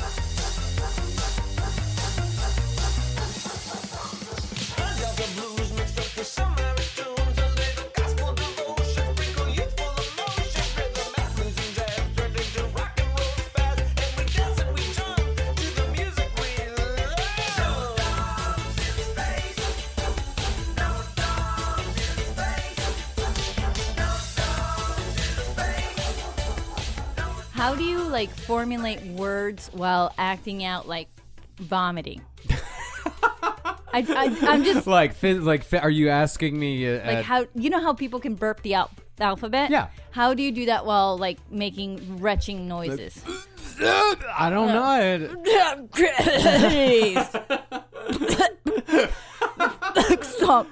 Bye. How do you like formulate words while acting out like vomiting? I, I, I'm just like, phys- like, fi- are you asking me? Uh, like at- how you know how people can burp the al- alphabet? Yeah. How do you do that while like making retching noises? I don't know. It, Stop.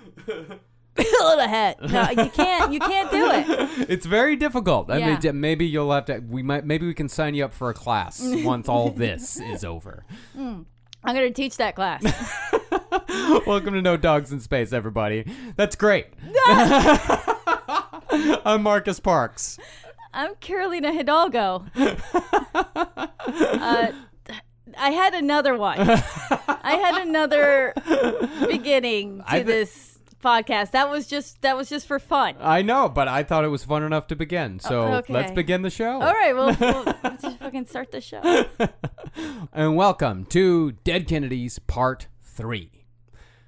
Fill it ahead. No, you can't. You can't do it. it's very difficult. I Yeah. mean, maybe you'll have to. We might. Maybe we can sign you up for a class once all this is over. I'm gonna teach that class. Welcome to No Dogs in Space, everybody. That's great. I'm Marcus Parks. I'm Carolina Hidalgo. uh, I had another one. I had another beginning to I thi- this podcast. That was just that was just for fun. I know, but I thought it was fun enough to begin. So Oh, okay. let's begin the show. All right, well, well let's just fucking start the show. and welcome to Dead Kennedys Part 3.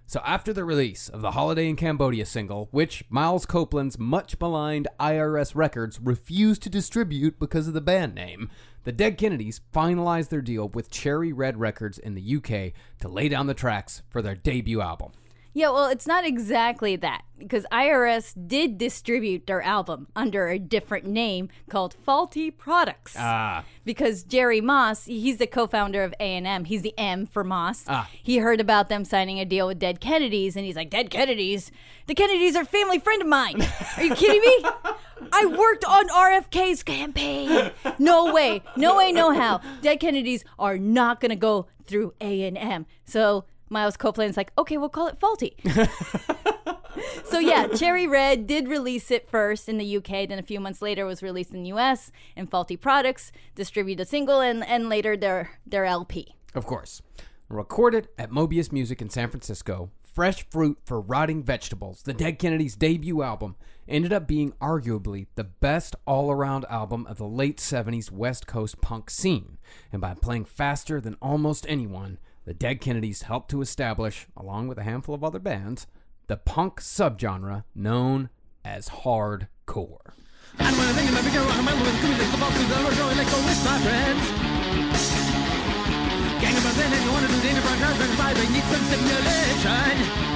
So, after the release of the Holiday in Cambodia single, which Miles Copeland's much maligned IRS Records refused to distribute because of the band name, the Dead Kennedys finalized their deal with Cherry Red Records in the UK to lay down the tracks for their debut album. Yeah, well, it's not exactly that because IRS did distribute their album under a different name called Faulty Products. Ah. because Jerry Moss, he's the co-founder of A&M. He's the M for Moss. Ah. He heard about them signing a deal with Dead Kennedys, and he's like, "Dead Kennedys? The Kennedys are a family friend of mine. Are you kidding me? I worked on RFK's campaign. No way, no way, no how. Dead Kennedys are not gonna go through A&M. So." Miles Copeland's like, okay, we'll call it faulty. so yeah, Cherry Red did release it first in the UK, then a few months later it was released in the US, and Faulty Products distributed a single and, and later their their LP. Of course. Recorded at Mobius Music in San Francisco, Fresh Fruit for Rotting Vegetables, the Dead Kennedys' debut album, ended up being arguably the best all around album of the late 70s West Coast punk scene. And by playing faster than almost anyone, the Dead Kennedys helped to establish, along with a handful of other bands, the punk subgenre known as hardcore. And when I think about becoming a member of the community, the bosses are showing like a wish, my friends. Gang of and you to the need some stimulation.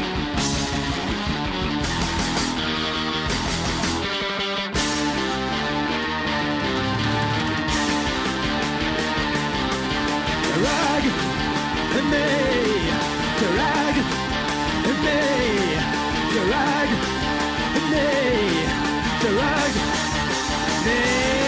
Rag drag me, drag me,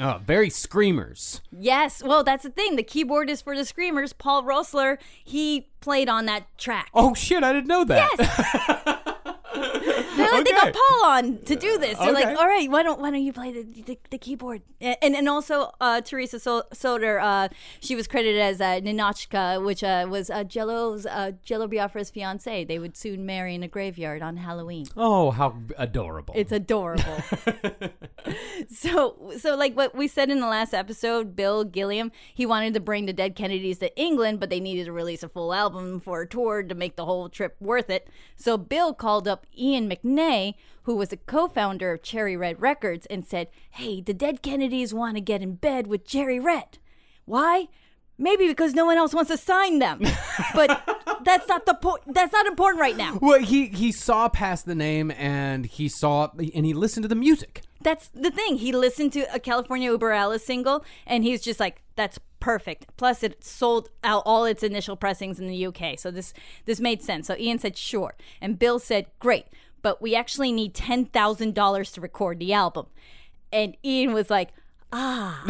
oh, very screamers. Yes. Well, that's the thing. The keyboard is for the Screamers, Paul Roessler, he played on that track. Oh shit! I didn't know that. They're like, they okay. Got Paul on to do this. They're Okay. like, all right, why don't why don't you play the the, the keyboard? And and also uh, Teresa so- Soder, uh, she was credited as uh, Ninotchka, which uh, was uh, Jello's uh, Jello Biafra's fiance. They would soon marry in a graveyard on Halloween. oh, how adorable! It's adorable. so, so like what we said in the last episode, Bill Gilliam, he wanted to bring the Dead Kennedys to England, but they needed to release a full album for a tour to make the whole trip worth it. So Bill called up Iain McNay, who was a co-founder of Cherry Red Records, and said, "Hey, the Dead Kennedys want to get in bed with Cherry Red. Why?" Maybe because no one else wants to sign them, but that's not the point. That's not important right now. well, he he saw past the name and he saw and he listened to the music. That's the thing. He listened to a California Uber Alles single and he's just like, that's perfect. Plus it sold out all its initial pressings in the UK. So this this made sense. So Ian said, sure. And Bill said, great, but we actually need ten thousand dollars to record the album. And Ian was like, ah.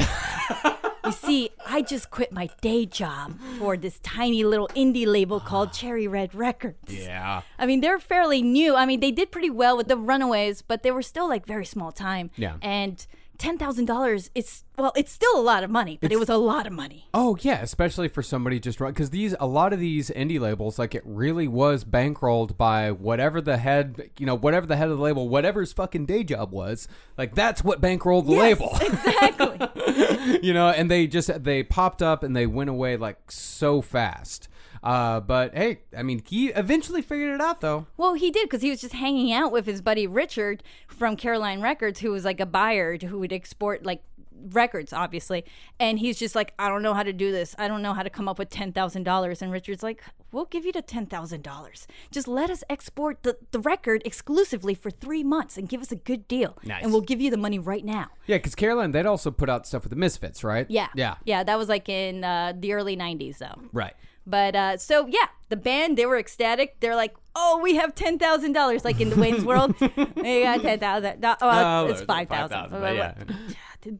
You see, I just quit my day job for this tiny little indie label called Cherry Red Records. Yeah. I mean, they're fairly new. I mean, they did pretty well with the Runaways, but they were still like very small time. Yeah. And ten thousand dollars, it's well, it's still a lot of money, but it was a lot of money. Oh yeah, especially for somebody just because these a lot of these indie labels like it really was bankrolled by whatever the head you know whatever the head of the label whatever his fucking day job was like that's what bankrolled the label Exactly. you know and they just they popped up and they went away like so fast uh but hey I mean he eventually figured it out though. Well, he did because he was just hanging out with his buddy Richard from Caroline Records, who was like a buyer who would export like records obviously. And he's just like i don't know how to do this. I don't know how to come up with $10000 and richard's like we'll give you the $10000 just let us export the, the record exclusively for three months and give us a good deal. Nice. and we'll give you the money right now. Yeah because Caroline they'd also put out stuff with the Misfits right? Yeah. Yeah. Yeah that was like in uh, the early 90s though. Right but uh, so yeah, the band they were ecstatic. They're like, "Oh, we have ten thousand dollars!" Like in the Wayne's World, they got ten thousand. Oh, Oh, it's 5,000, thousand. yeah.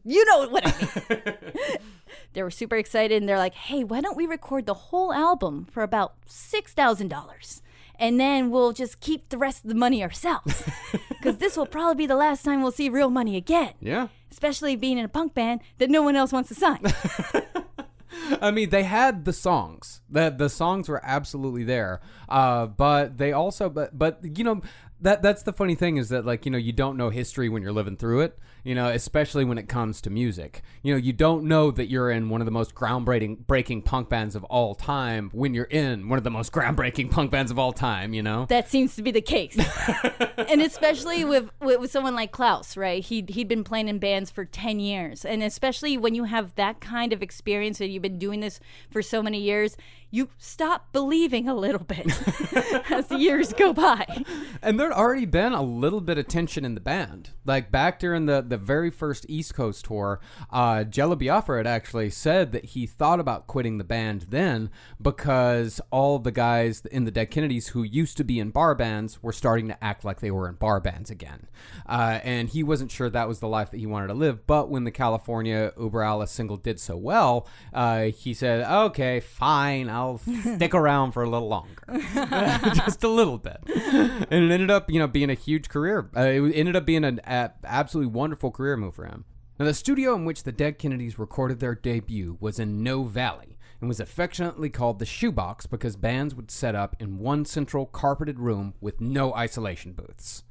You know what I mean. they were super excited, and they're like, "Hey, why don't we record the whole album for about six thousand dollars?" And then we'll just keep the rest of the money ourselves. Because this will probably be the last time we'll see real money again. yeah Especially being in a punk band that no one else wants to sign. I mean, they had the songs. The the songs were absolutely there. Uh, but they also, but but you know, that that's the funny thing is that like you know you don't know history when you're living through it. You know, especially when it comes to music. You know, you don't know that you're in one of the most groundbreaking breaking punk bands of all time when you're in one of the most groundbreaking punk bands of all time. You know. that seems to be the case and especially with, with with someone like klaus right he, he'd been playing in bands for 10 years and especially when you have that kind of experience and you've been doing this for so many years you stop believing a little bit as the years go by And there'd already been a little bit of tension in the band. Like back during the, the very first East Coast tour, uh, Jello Biafra had actually said that he thought about quitting the band then because all the guys in the Dead Kennedys who used to be in bar bands were starting to act like they were in bar bands again. Uh, and he wasn't sure that was the life that he wanted to live. But when the California Uber Alles single did so well, uh, he said, okay, fine, I'll stick around for a little longer. Just a little bit. And it ended up, you know, being a huge career. Uh, it ended up being an a, absolutely wonderful career move for him. Now, the studio in which the Dead Kennedys recorded their debut was in Noe Valley and was affectionately called the Shoebox because bands would set up in one central carpeted room with no isolation booths.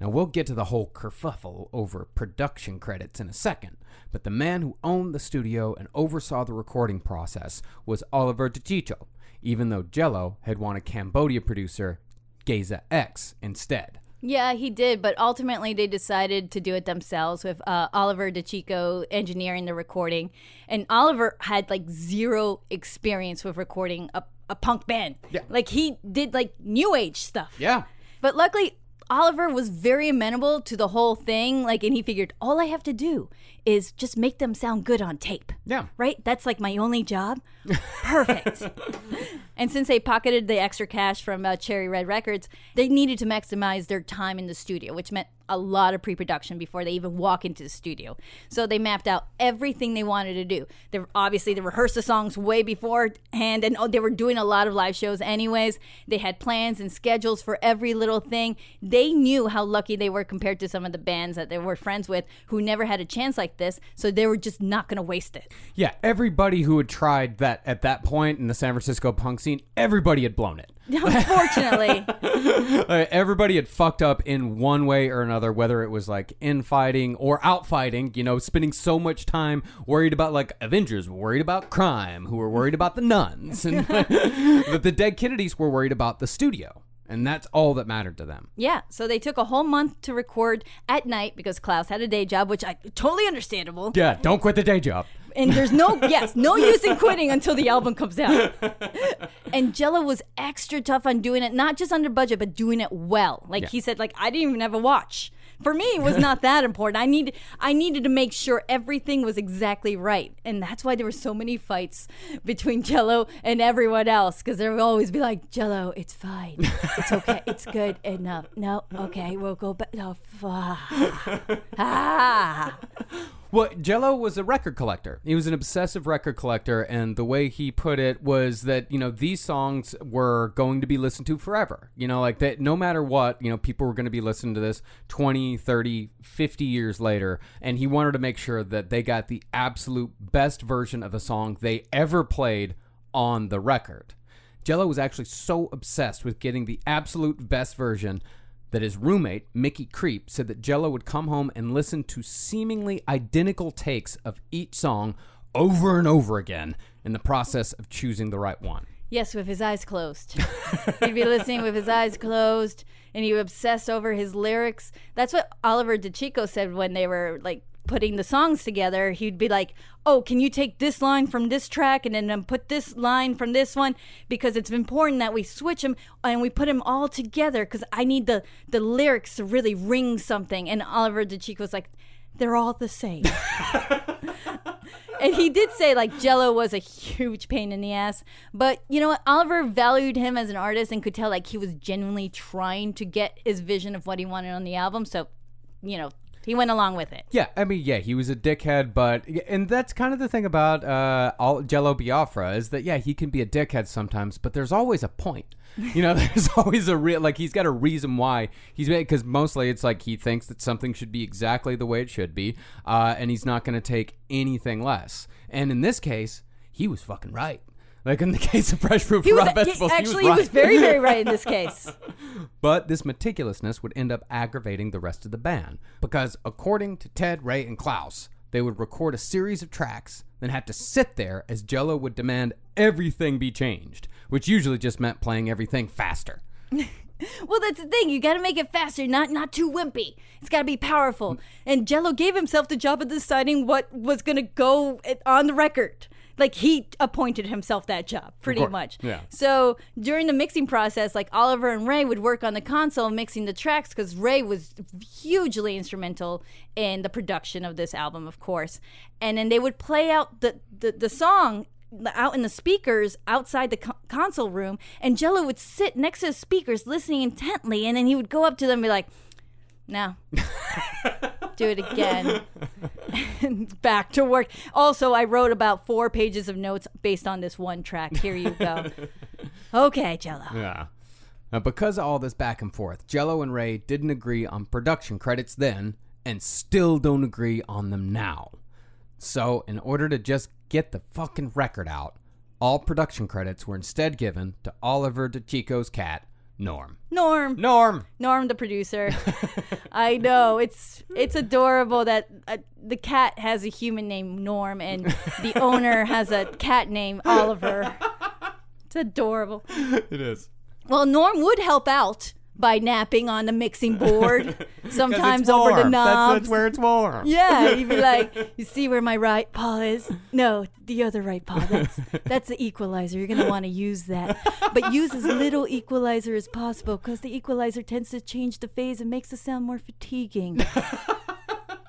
Now, we'll get to the whole kerfuffle over production credits in a second, but the man who owned the studio and oversaw the recording process was Oliver DiCicco, even though Jello had wanted Cambodia producer Geza X instead. Yeah, he did, but ultimately they decided to do it themselves with uh, Oliver DiCicco engineering the recording. And Oliver had like zero experience with recording a, a punk band. Yeah. Like he did like new age stuff. Yeah. But luckily, Oliver was very amenable to the whole thing. Like, and he figured all I have to do is just make them sound good on tape. Yeah. Right? That's like my only job. Perfect. And since they pocketed the extra cash from uh, Cherry Red Records, they needed to maximize their time in the studio, which meant a lot of pre-production before they even walk into the studio. So they mapped out everything they wanted to do. They obviously they rehearsed the songs way beforehand, and oh, they were doing a lot of live shows anyways. They had plans and schedules for every little thing. They knew how lucky they were compared to some of the bands that they were friends with who never had a chance like this. So they were just not going to waste it. Yeah, everybody who had tried that at that point in the San Francisco punk scene, everybody had blown it. Unfortunately, Uh, everybody had fucked up in one way or another, whether it was like infighting or outfighting, you know, spending so much time worried about like Avengers worried about crime, who were worried about the nuns, and but the dead Kennedys were worried about the studio. And that's all that mattered to them. Yeah, so they took a whole month to record at night because Klaus had a day job, which I totally understandable. Yeah, don't quit the day job. And there's no yes, no use in quitting until the album comes out. And Jello was extra tough on doing it, not just under budget, but doing it well. Like Yeah. he said, like I didn't even have a watch. For me, it was not that important. I need I needed to make sure everything was exactly right, and that's why there were so many fights between Jello and everyone else because there would always be like, Jello, it's fine, it's okay, it's good enough. No, okay, we'll go back. Oh, fuck. ah. Well, Jello was a record collector. He was an obsessive record collector, and the way he put it was that you know these songs were going to be listened to forever. You know, like that. No matter what, you know, people were going to be listening to this 20, 30, 50 years later, and he wanted to make sure that they got the absolute best version of the song they ever played on the record. Jello was actually so obsessed with getting the absolute best version that his roommate, Mickey Creep, said that Jello would come home and listen to seemingly identical takes of each song over and over again in the process of choosing the right one. Yes, with his eyes closed. He'd be listening with his eyes closed, and he would obsess over his lyrics. That's what Oliver DiCicco said when they were like putting the songs together. He'd be like, "Oh, can you take this line from this track and then um, put this line from this one because it's important that we switch them and we put them all together because I need the the lyrics to really ring something." And Oliver DiCicco's like, "They're all the same." and he did say like Jello was a huge pain in the ass, but you know what? Oliver valued him as an artist and could tell like he was genuinely trying to get his vision of what he wanted on the album. So, you know, he went along with it. Yeah, I mean, yeah, he was a dickhead, but and that's kind of the thing about uh, all Jello Biafra is that yeah, he can be a dickhead sometimes, but there's always a point. You know, there's always a real like he's got a reason why he's because mostly it's like he thinks that something should be exactly the way it should be, uh, and he's not going to take anything less. And in this case, he was fucking right. Like in the case of Fresh Fruit He was Rock Festivals, actually he was, right. very very right in this case. But this meticulousness would end up aggravating the rest of the band because, according to Ted, Ray, and Klaus, they would record a series of tracks, then have to sit there as Jello would demand everything be changed, which usually just meant playing everything faster. Well, that's the thing. You got to make it faster, not not too wimpy. It's got to be powerful. And Jello gave himself the job of deciding what was going to go eh, on the record. Like he appointed himself that job, pretty much. yeah. So during the mixing process, like Oliver and Ray would work on the console mixing the tracks because Ray was hugely instrumental in the production of this album, of course. And then they would play out the the, the song out in the speakers outside the co- console room, and Jello would sit next to the speakers listening intently, and then he would go up to them and be like, "No, do it again." and back to work. Also, I wrote about four pages of notes based on this one track. Here you go. Okay, Jello. Yeah. Now, because of all this back and forth, Jello and Ray didn't agree on production credits then and still don't agree on them now. So, in order to just get the fucking record out, all production credits were instead given to Oliver DiCicco's cat, Norm. Norm. Norm! Norm, the producer. I know it's it's adorable that uh, the cat has a human name Norm and the owner has a cat name Oliver. It's adorable. It is. Well, Norm would help out by napping on the mixing board, sometimes over the knobs. That's, where it's warm. yeah, he'd be like, "You see where my right paw is? No, the other right paw. That's that's the equalizer. You're gonna want to use that, but use as little equalizer as possible because the equalizer tends to change the phase and makes the sound more fatiguing."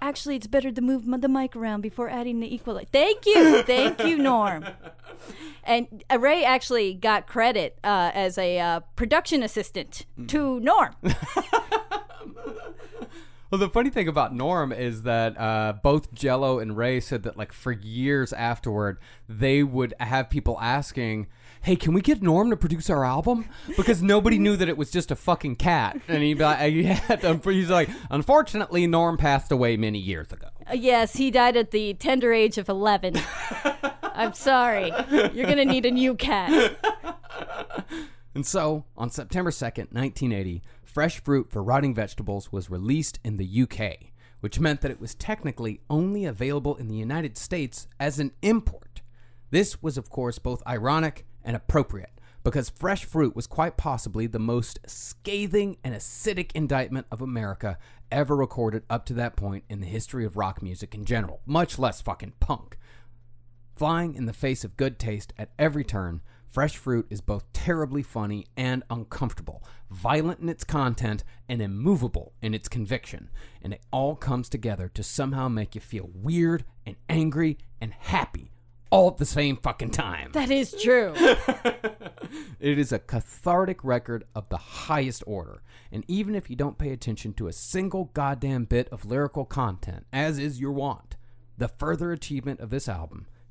Actually, it's better to move the mic around before adding the equalizer. Thank you, thank you, Norm. And Ray actually got credit uh, as a uh, production assistant Mm. to Norm. Well, the funny thing about Norm is that uh, both Jello and Ray said that, like, for years afterward, they would have people asking, "Hey, can we get Norm to produce our album?" Because nobody knew that it was just a fucking cat, and he'd be like, yeah, he's like, "Unfortunately, Norm passed away many years ago." Uh, yes, he died at the tender age of 11. I'm sorry. You're going to need a new cat. And so, on September 2nd, 1980, Fresh Fruit for Rotting Vegetables was released in the UK, which meant that it was technically only available in the United States as an import. This was, of course, both ironic and appropriate, because Fresh Fruit was quite possibly the most scathing and acidic indictment of America ever recorded up to that point in the history of rock music in general, much less fucking punk. Flying in the face of good taste at every turn, Fresh Fruit is both terribly funny and uncomfortable, violent in its content, and immovable in its conviction. And it all comes together to somehow make you feel weird and angry and happy all at the same fucking time. That is true. It is a cathartic record of the highest order. And even if you don't pay attention to a single goddamn bit of lyrical content, as is your wont, the further achievement of this album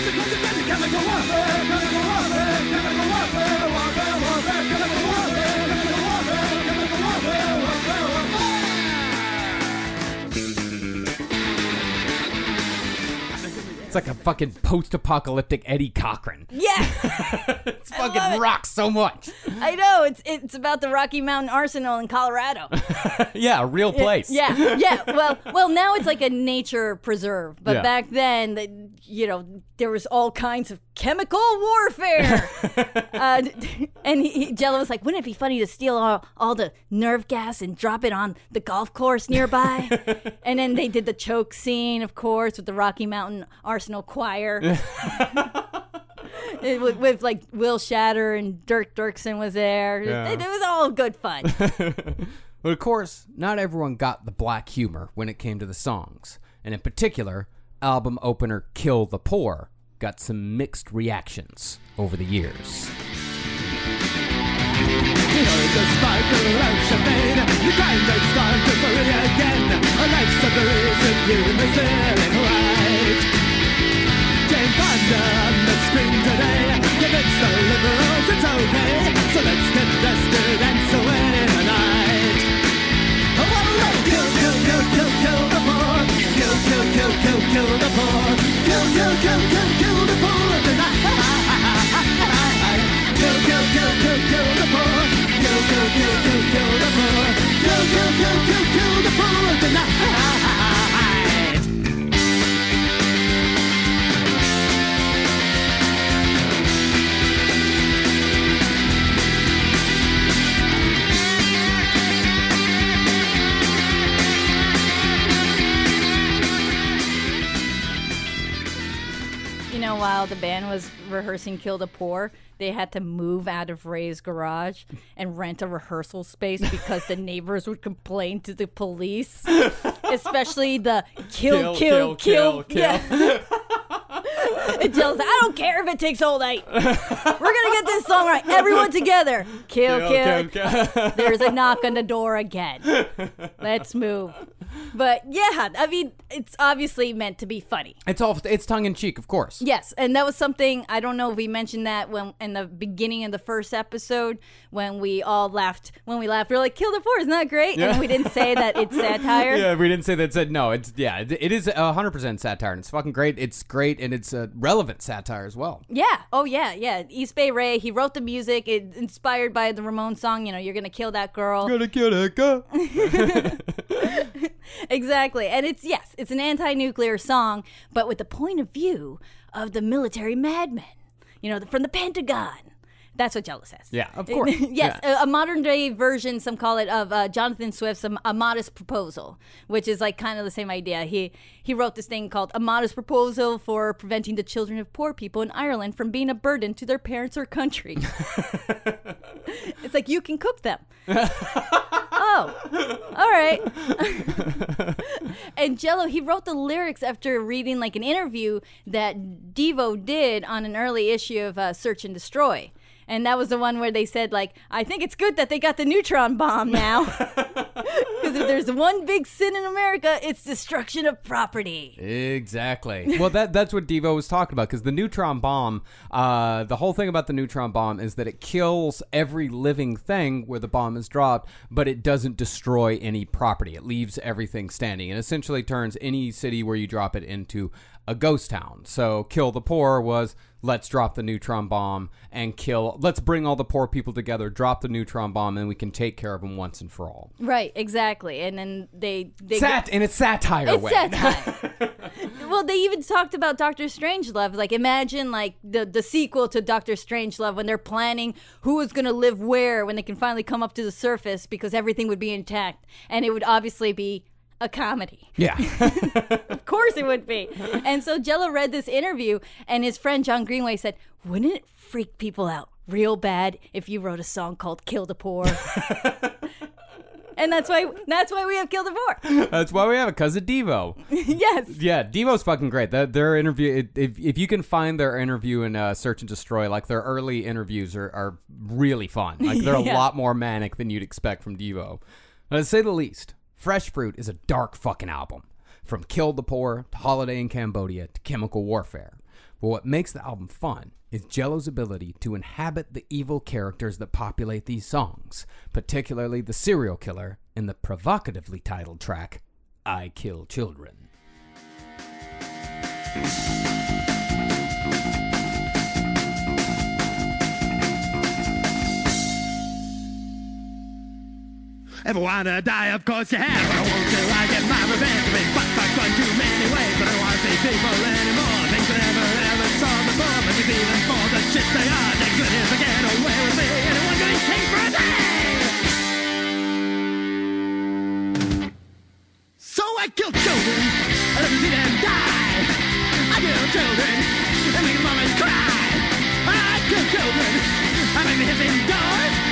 Chemical warfare, chemical warfare, It's like a fucking post apocalyptic Eddie Cochran. Yes, It's fucking it. rocks so much. I know. It's it's about the Rocky Mountain Arsenal in Colorado. yeah, a real place. Yeah, yeah. Well, well, now it's like a nature preserve, but Yeah. back then, the, you know, there was all kinds of chemical warfare. uh, and he, he, Jello was like, "Wouldn't it be funny to steal all, all the nerve gas and drop it on the golf course nearby?" and then they did the choke scene, of course, with the Rocky Mountain Arsenal Choir. It- with, with like Will Shatter and Dirk Dirksen was there. Yeah. It, it was all good fun. But of course, not everyone got the black humor when it came to the songs. And in particular, album opener Kill the Poor got some mixed reactions over the years. You know the sparkle of champagne You grind and start to free again A life's of the reason you may feeling right Fonda on the screen today the liberals it's okay So let's get dusted and away in the night Oh, oh, oh, kill, kill, kill, kill, kill the poor Kill, kill, kill, kill, kill the poor Kill, kill, kill, kill, kill the poor Kill, kill, kill, kill, kill the poor. Kill, kill, kill, kill, kill the poor. Kill, kill, kill, kill, kill the poor tonight. Know, while the band was rehearsing Kill the Poor, they had to move out of Ray's garage and rent a rehearsal space because the neighbors would complain to the police, especially the kill, kill, kill, Yeah. And Jill's like, I don't care if it takes all night. We're going to get this song right. Everyone together. Kill, kill. kill, kill. There's a knock on the door again. Let's move. but yeah, I mean, it's obviously meant to be funny. It's all it's tongue in cheek, of course. Yes, and that was something I don't know if we mentioned that when in the beginning of the first episode when we all laughed when we laughed we are like kill the four isn't that great and we didn't say that it's satire. Yeah, we didn't say that. Said no. It's yeah. It it is hundred percent satire, and it's fucking great. It's great, and it's a relevant satire as well. Yeah. Oh yeah. Yeah. East Bay Ray. He wrote the music. It inspired by the Ramon song. You know, you're gonna kill that girl. Gonna kill that girl. exactly. And it's yes, it's an anti-nuclear song, but with the point of view of the military madmen. You know, from the Pentagon. That's what Jello says. Yeah, of course. yes, Yeah. a, a modern day version, some call it, of uh, Jonathan Swift's a, a Modest Proposal, which is like kind of the same idea. He he wrote this thing called A Modest Proposal for Preventing the Children of Poor People in Ireland from being a burden to their parents or country. it's like you can cook them. oh, all right. and Jello, he wrote the lyrics after reading like an interview that Devo did on an early issue of uh, Search and Destroy. And that was the one where they said, like, I think it's good that they got the neutron bomb now. Because if there's one big sin in America, it's destruction of property. Exactly. Well, that that's what Devo was talking about because the neutron bomb, uh, the whole thing about the neutron bomb is that it kills every living thing where the bomb is dropped, but it doesn't destroy any property. It leaves everything standing and essentially turns any city where you drop it into a ghost town. So, kill the poor was let's drop the neutron bomb and kill. Let's bring all the poor people together, drop the neutron bomb, and we can take care of them once and for all. Right, exactly. And then they. they Sat in its satire It's way. satire. well, they even talked about Doctor Strangelove. Like, imagine like the the sequel to Doctor Strangelove when they're planning who is going to live where when they can finally come up to the surface because everything would be intact, and it would obviously be a comedy. yeah. Of course, it would be. And so Jello read this interview, and his friend John Greenway said, "Wouldn't it freak people out real bad if you wrote a song called Kill the Poor?" and that's why that's why we have Kill the Poor. That's why we have it, because of Devo. yes. Yeah, Devo's fucking great. Their, their interview, if, if you can find their interview in uh, Search and Destroy, like their early interviews are, are really fun. Like they're Yeah. a lot more manic than you'd expect from Devo. Uh, to say the least, Fresh Fruit is a dark fucking album. From Kill the Poor to Holiday in Cambodia to Chemical Warfare. But what makes the album fun is Jello's ability to inhabit the evil characters that populate these songs, particularly the serial killer in the provocatively titled track, I Kill Children. Ever wanna die? Of course you have. I won't till I get my revenge. I've been fucked, fucked one too many ways. But I don't wanna see people anymore. Things I never ever saw before. But you see them for the shit they are. They're good as I get away with me. Anyone gonna eat king for a day? So I kill children. I let them see them die. I kill children. And make mamas cry. I kill children. I make the hits indoors.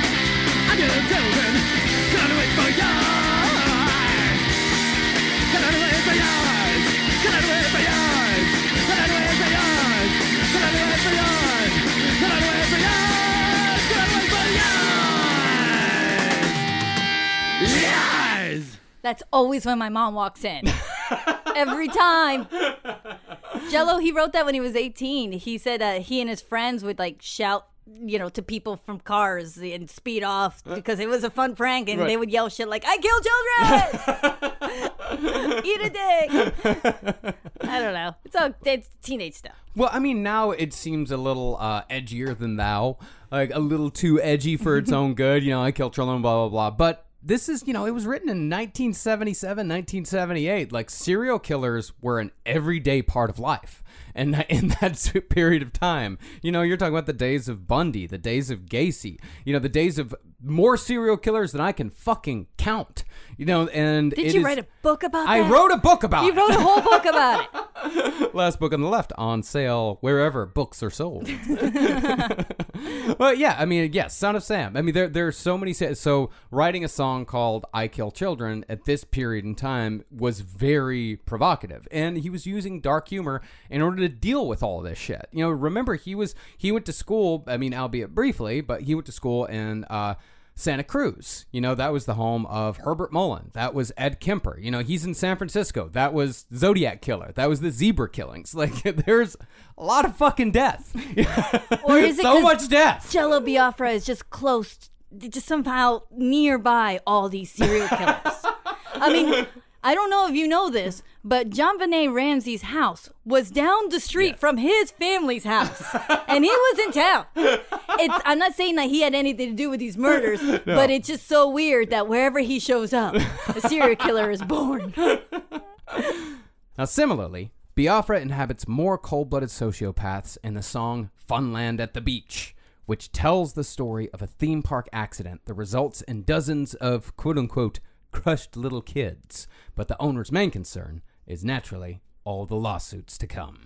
That's always when my mom walks in. Every time. Jello, he wrote that when he was 18. He said uh, he and his friends would like shout, you know, to people from cars and speed off because it was a fun prank and they would yell shit like, I kill children! Eat a dick! I don't know. It's all it's teenage stuff. Well, I mean, now it seems a little uh, edgier than thou, like a little too edgy for its own good. You know, I kill children, blah blah blah. But this is, you know, it was written in 1977, 1978. Like serial killers were an everyday part of life, and in that period of time, you know, you're talking about the days of Bundy, the days of Gacy, you know, the days of more serial killers than I can fucking count. You know, and Did you is- write a book about I that? wrote a book about You it. wrote a whole book about it. Last book on the left on sale wherever books are sold. well, yeah, I mean, yes, Son of Sam. I mean, there there are so many. So writing a song called "I Kill Children" at this period in time was very provocative, and he was using dark humor in order to deal with all this shit. You know, remember he was he went to school. I mean, albeit briefly, but he went to school and. uh, Santa Cruz. You know, that was the home of Herbert Mullin. That was Ed Kemper. You know, he's in San Francisco. That was Zodiac Killer. That was the zebra killings. Like, there's a lot of fucking death. Or is it so much death? Jello Biafra is just close, just somehow nearby all these serial killers. I mean, I don't know if you know this, but JonBenét Ramsey's house was down the street from his family's house, and he was in town. It's, I'm not saying that he had anything to do with these murders, but it's just so weird that wherever he shows up, a serial killer is born. Now, similarly, Biafra inhabits more cold blooded sociopaths in the song Funland at the Beach, which tells the story of a theme park accident that results in dozens of quote unquote crushed little kids. But the owner's main concern is naturally all the lawsuits to come.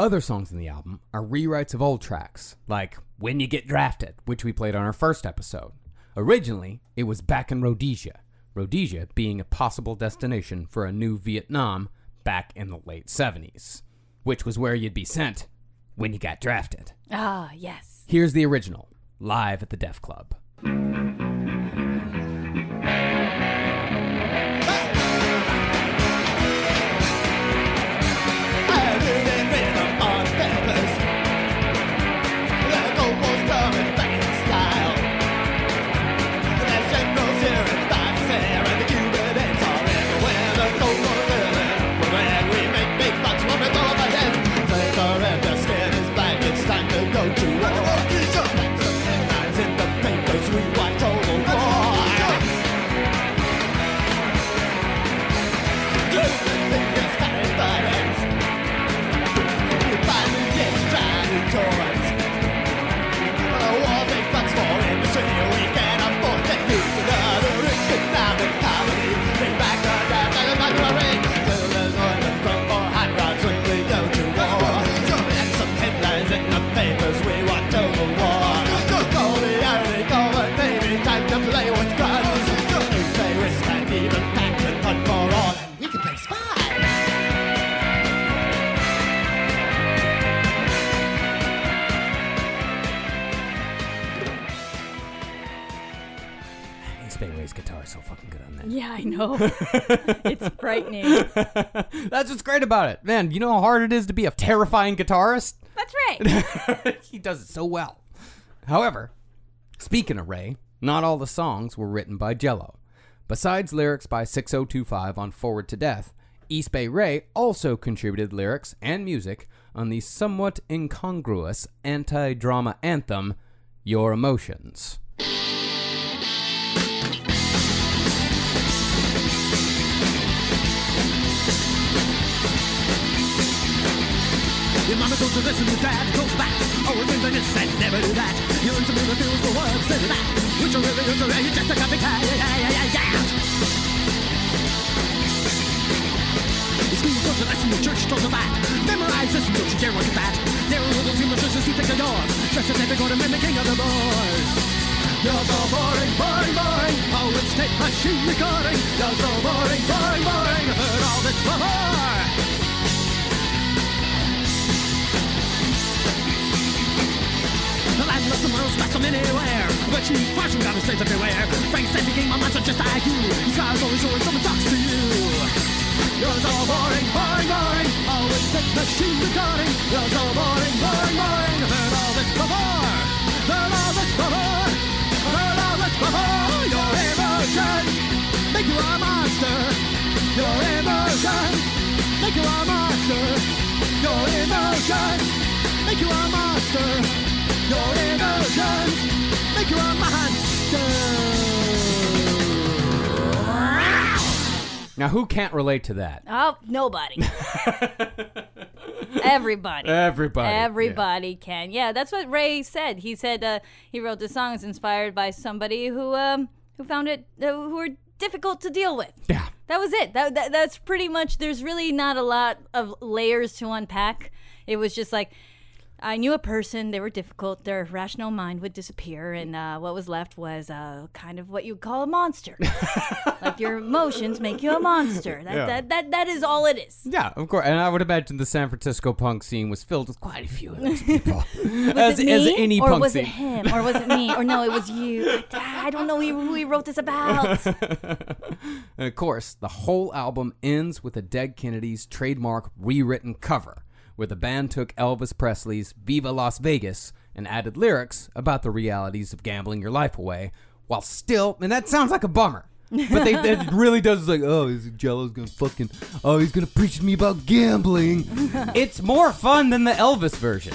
Other songs in the album are rewrites of old tracks, like When You Get Drafted, which we played on our first episode. Originally, it was back in Rhodesia, Rhodesia being a possible destination for a new Vietnam back in the late 70s, which was where you'd be sent when you got drafted. Ah, yes. Here's the original, live at the Deaf Club. I know. it's frightening. That's what's great about it. Man, you know how hard it is to be a terrifying guitarist? That's right. he does it so well. However, speaking of Ray, not all the songs were written by Jello. Besides lyrics by 6025 on Forward to Death, East Bay Ray also contributed lyrics and music on the somewhat incongruous anti drama anthem, Your Emotions. Mama told you this and your dad goes back. Always think that this and never do that. You learn to be the feels the words and that. Which are really is you're just a copycat. Yeah, yeah, yeah, yeah. School told you this and the church told you that. Memorize this and don't you dare look at that. There are little human sisters who think they're yours. Just as they're going to the king of the boys. You're so boring, boring, boring. Oh, it's tape machine recording. You're so boring, boring, boring. Heard all this before. The and most them anywhere. But cheese, passion got a state to beware. Frankenstein became a monster just like you. His smile's always showing someone talks to you. You're boring, boring, boring. Always take machine recording. You're so boring, boring, boring. Heard all this before. Heard all this before. Heard all this before. Your emotions make you a monster. Your emotions make you a monster. Your emotions make you a monster. Your emotions make you a monster. Now, who can't relate to that? Oh, nobody. Everybody. Everybody. Everybody can. Yeah, that's what Ray said. He said uh, he wrote the songs inspired by somebody who um, who found it uh, who were difficult to deal with. Yeah. That was it. That, that that's pretty much. There's really not a lot of layers to unpack. It was just like I knew a person. They were difficult. Their rational mind would disappear, and uh, what was left was uh, kind of what you call a monster. like your emotions make you a monster. That, Yeah. that that that is all it is. Yeah, of course. And I would imagine the San Francisco punk scene was filled with quite a few of those people. as, it as me, any or punk was scene. it him, or was it me, or no, it was you? I, I don't know who, who he wrote this about. And of course, the whole album ends with a Dead Kennedys trademark rewritten cover, where the band took Elvis Presley's Viva Las Vegas and added lyrics about the realities of gambling your life away, while still, and that sounds like a bummer. but they, it really does. It's like, oh, is Jello's gonna fucking, oh, he's gonna preach to me about gambling. it's more fun than the Elvis version.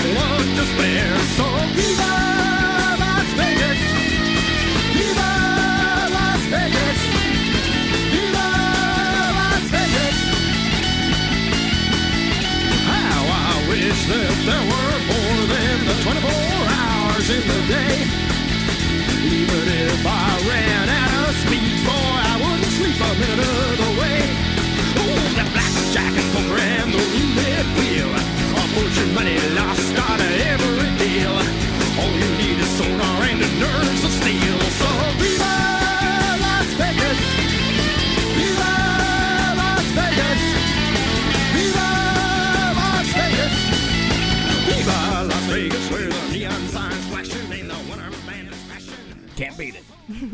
day. Even if I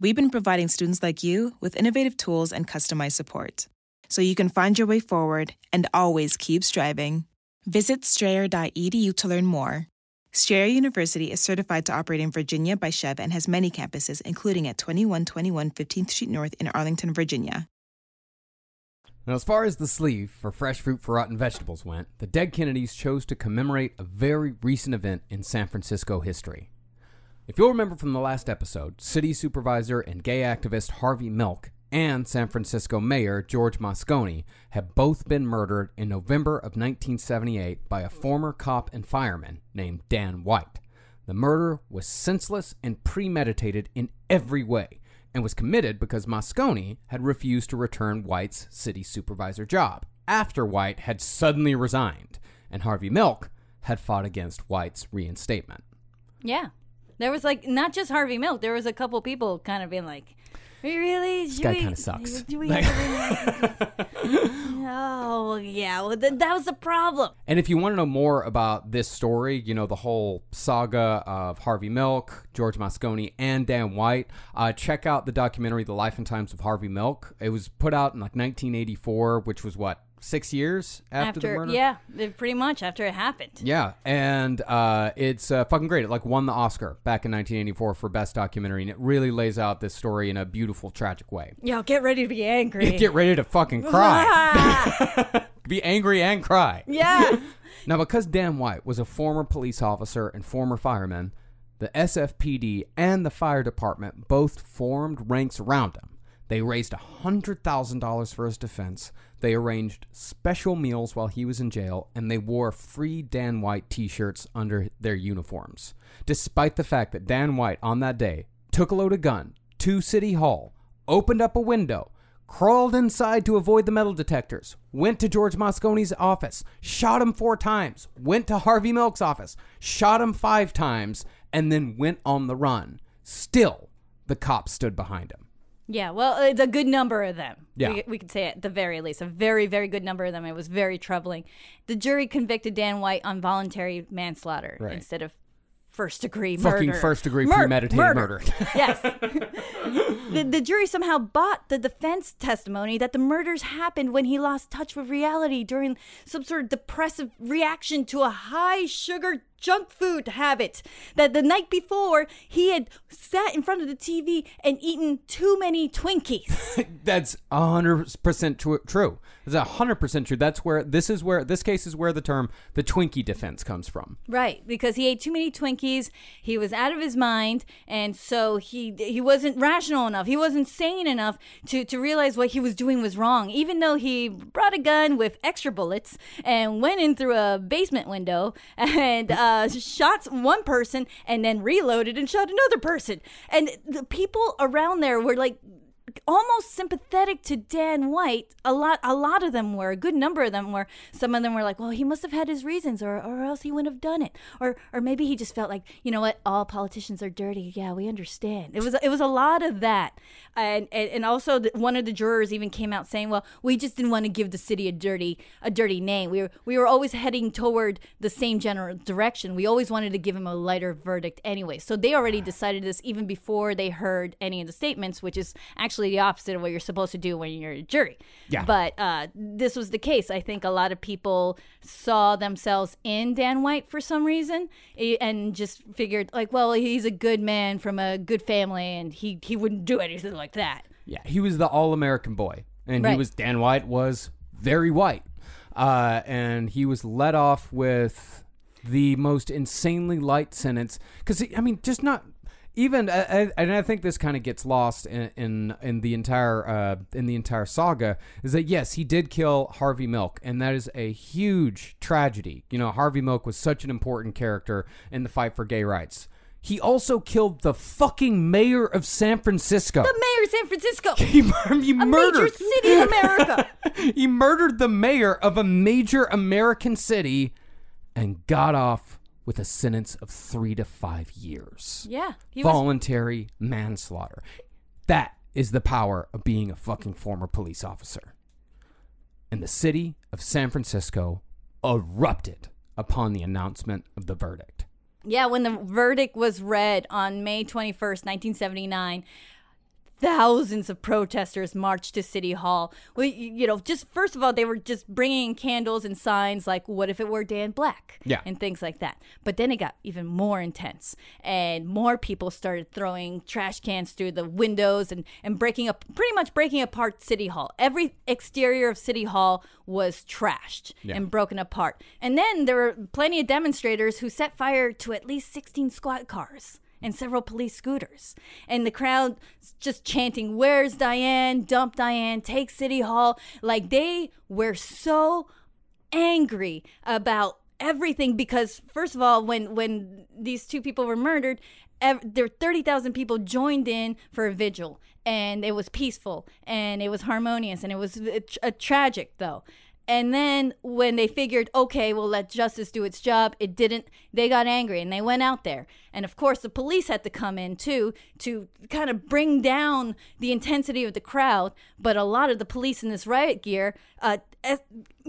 we've been providing students like you with innovative tools and customized support so you can find your way forward and always keep striving. Visit strayer.edu to learn more. Strayer University is certified to operate in Virginia by SCHEV and has many campuses, including at 2121 15th Street North in Arlington, Virginia. Now, as far as the sleeve for Fresh Fruit for Rotten Vegetables went, the Dead Kennedys chose to commemorate a very recent event in San Francisco history. If you'll remember from the last episode, city supervisor and gay activist Harvey Milk and San Francisco Mayor George Moscone have both been murdered in November of 1978 by a former cop and fireman named Dan White. The murder was senseless and premeditated in every way and was committed because Moscone had refused to return White's city supervisor job after White had suddenly resigned and Harvey Milk had fought against White's reinstatement. Yeah. There was like not just Harvey Milk. There was a couple people kind of being like, Really? This guy kinda sucks. Do we oh, yeah. Well, th- that was the problem. And if you want to know more about this story, you know, the whole saga of Harvey Milk, George Moscone, and Dan White, uh, check out the documentary The Life and Times of Harvey Milk. It was put out in like 1984, which was what, six years after, the murder? yeah, it- pretty much after it happened. Yeah, and uh, it's uh, fucking great. It like won the Oscar back in 1984 for best documentary, and it really lays out this story in a beautiful, tragic way. Yo, get ready to be angry. Get ready to fucking cry, be angry and cry. yeah. Now, because Dan White was a former police officer and former fireman, the SFPD and the fire department both formed ranks around him. They raised $100,000 for his defense. They arranged special meals while he was in jail, and they wore free Dan White t shirts under their uniforms. Despite the fact that Dan White on that day took a loaded gun to City Hall, opened up a window, crawled inside to avoid the metal detectors, went to George Moscone's office, shot him four times, went to Harvey Milk's office, shot him five times, and then went on the run. Still, the cops stood behind him. Yeah, well, it's a good number of them. Yeah. We, we could say at the very least, a very, very good number of them. It was very troubling. The jury convicted Dan White on voluntary manslaughter Right. instead of first degree murder. Fucking first degree Mur- premeditated murder. yes. the, the jury somehow bought the defense testimony that the murders happened when he lost touch with reality during some sort of depressive reaction to a high sugar junk food habit. That the night before he had sat in front of the TV and eaten too many Twinkies. That's hundred percent true. Hundred percent true. That's where this is where this case is where the term the Twinkie defense comes from. Right, because he ate too many Twinkies, he was out of his mind, and so he he wasn't rational enough. He wasn't sane enough to to realize what he was doing was wrong. Even though he brought a gun with extra bullets and went in through a basement window and uh, shot one person and then reloaded and shot another person, and the people around there were like almost sympathetic to Dan White. A lot, a lot of them were. A good number of them were. Some of them were like, "Well, he must have had his reasons, or, or else he wouldn't have done it." Or, or maybe he just felt like, you know what? All politicians are dirty. Yeah, we understand. It was, it was a lot of that, and and, and also the, one of the jurors even came out saying, "Well, we just didn't want to give the city a dirty, a dirty name. We were, we were always heading toward the same general direction. We always wanted to give him a lighter verdict anyway. So they already decided this even before they heard any of the statements, which is actually the opposite of what you're supposed to do when you're a jury. Yeah. But uh, this was the case. I think a lot of people saw themselves in Dan White for some reason eh, and just figured, like, well, he's a good man from a good family and he, he wouldn't do anything like that. Yeah, he was the all American boy, and he was Dan White was very white, uh, and he was let off with the most insanely light sentence because I mean, just not even, and I think this kind of gets lost in, in in the entire uh, in the entire saga is that yes, he did kill Harvey Milk, and that is a huge tragedy. You know, Harvey Milk was such an important character in the fight for gay rights. He also killed the fucking mayor of San Francisco. The mayor of San Francisco, He, he a murdered. major city in America. he murdered the mayor of a major American city and got off with a sentence of three to five years. yeah. He was Voluntary manslaughter. That is the power of being a fucking former police officer. And the city of San Francisco erupted upon the announcement of the verdict. Yeah, when the verdict was read on May 21st, 1979, thousands of protesters marched to City Hall. We, you know, just first of all, they were just bringing in candles and signs like, what if it were Dan Black? Yeah. And things like that. But then it got even more intense, and more people started throwing trash cans through the windows and, and breaking up, pretty much breaking apart City Hall. Every exterior of City Hall was trashed Yeah. and broken apart. And then there were plenty of demonstrators who set fire to at least 16 squad cars and several police scooters. And the crowd just chanting, Where's Dianne? Dump Dianne, take City Hall. Like they were so angry about everything because first of all when when these two people were murdered ev- there 30,000 people joined in for a vigil and it was peaceful and it was harmonious and it was uh, a, a uh, tragic though And then when they figured, okay, we'll let justice do its job, it didn't. They got angry and they went out there. And of course, the police had to come in too to kind of bring down the intensity of the crowd. But a lot of the police in this riot gear uh,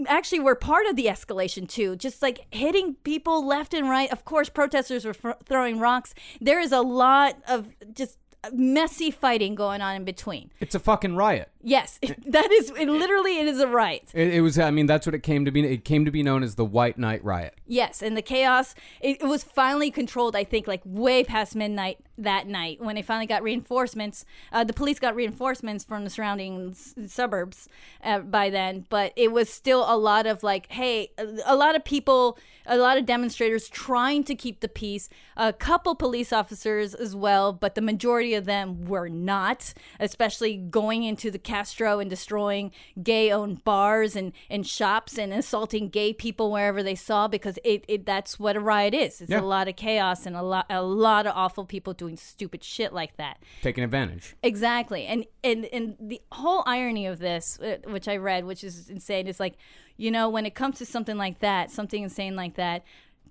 actually were part of the escalation too, just like hitting people left and right. Of course, protesters were throwing rocks. There is a lot of just messy fighting going on in between. It's a fucking riot. Yes, that is it literally it is a riot. It, it was. I mean, that's what it came to be. It came to be known as the White Night Riot. Yes, and the chaos it, it was finally controlled. I think like way past midnight that night when they finally got reinforcements. Uh, the police got reinforcements from the surrounding s- suburbs uh, by then, but it was still a lot of like, hey, a, a lot of people, a lot of demonstrators trying to keep the peace. A couple police officers as well, but the majority of them were not, especially going into the Castro and destroying gay-owned bars and, and shops and assaulting gay people wherever they saw because it, it that's what a riot is. It's Yeah. a lot of chaos and a lot a lot of awful people doing stupid shit like that. Taking advantage. Exactly, and and and the whole irony of this, uh, which I read, which is insane, is like, you know, when it comes to something like that, something insane like that,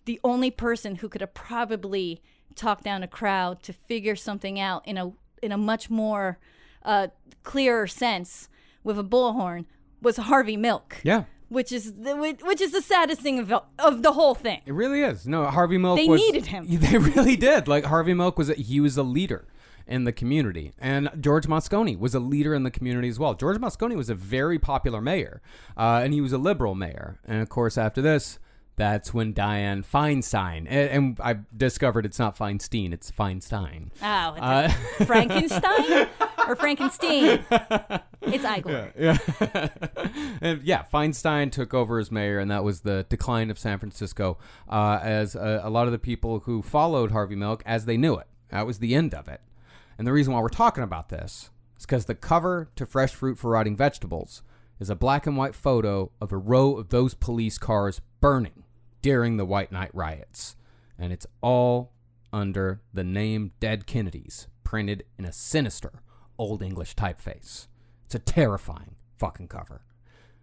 the only person who could have probably talked down a crowd to figure something out in a in a much more uh, clearer sense with a bullhorn was Harvey Milk. Yeah. Which is the, which is the saddest thing of, of the whole thing. It really is. No, Harvey Milk. They was, needed him. They really did. Like Harvey Milk was. A, he was a leader in the community, and George Moscone was a leader in the community as well. George Moscone was a very popular mayor, uh, and he was a liberal mayor. And of course, after this, that's when Dianne Feinstein. And, and I discovered it's not Feinstein; it's Feinstein. Oh, Uh, Frankenstein or Frankenstein? It's Igor. Yeah. and yeah, Feinstein took over as mayor, and that was the decline of San Francisco uh, as a, a lot of the people who followed Harvey Milk as they knew it. That was the end of it. And the reason why we're talking about this is because the cover to Fresh Fruit for Rotting Vegetables is a black and white photo of a row of those police cars burning during the White Night riots. And it's all under the name Dead Kennedys printed in a sinister Old English typeface. It's a terrifying fucking cover.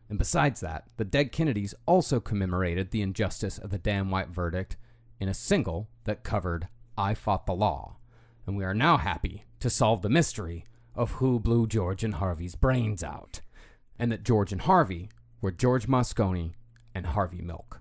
And besides that, the Dead Kennedys also commemorated the injustice of the Dan White verdict in a single that covered I Fought the Law. And we are now happy to solve the mystery of who blew George and Harvey's brains out. And that George and Harvey were George Moscone and Harvey Milk.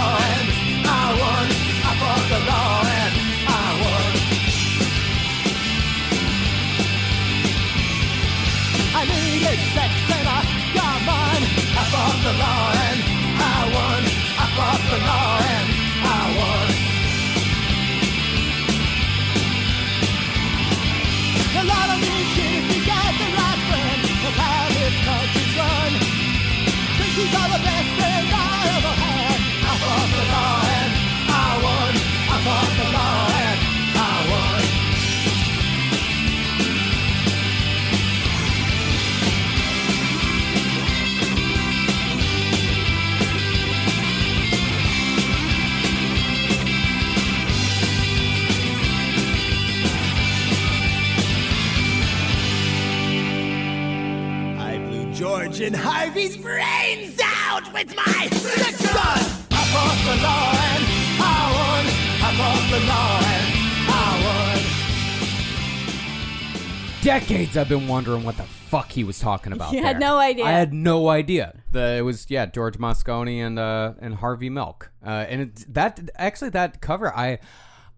blew and Harvey's brains out with my six gun. I fought the law and I won. I fought the law and I won. Decades I've been wondering what the fuck he was talking about. You had no idea. I had no idea. The, it was yeah, George Moscone and uh, and Harvey Milk. Uh, and it, that actually that cover I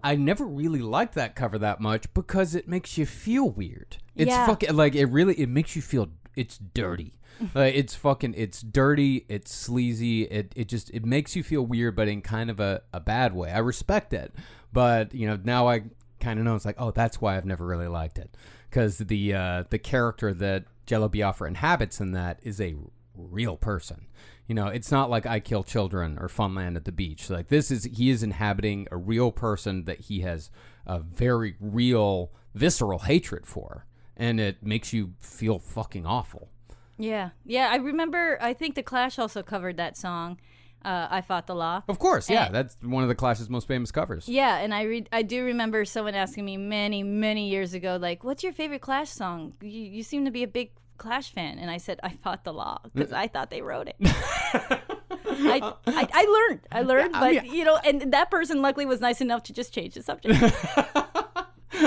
I never really liked that cover that much because it makes you feel weird. It's Yeah. fucking like it really it makes you feel it's dirty. like it's fucking it's dirty, it's sleazy, it it just it makes you feel weird but in kind of a, a bad way. I respect it. But, you know, now I kind of know it's like, oh, that's why I've never really liked it. Cuz the uh the character that Jello Biafra inhabits in that is a real person. You know, it's not like I kill children or Funland at the beach. Like this is he is inhabiting a real person that he has a very real visceral hatred for. And it makes you feel fucking awful. Yeah, yeah. I remember. I think the Clash also covered that song. Uh, I fought the law. Of course, yeah, And- that's one of the Clash's most famous covers. Yeah, and I re- I do remember someone asking me many many years ago, like, "What's your favorite Clash song? You, you seem to be a big Clash fan." And I said, "I fought the law because I thought they wrote it." I, I I learned, I learned, but you know, and that person luckily was nice enough to just change the subject.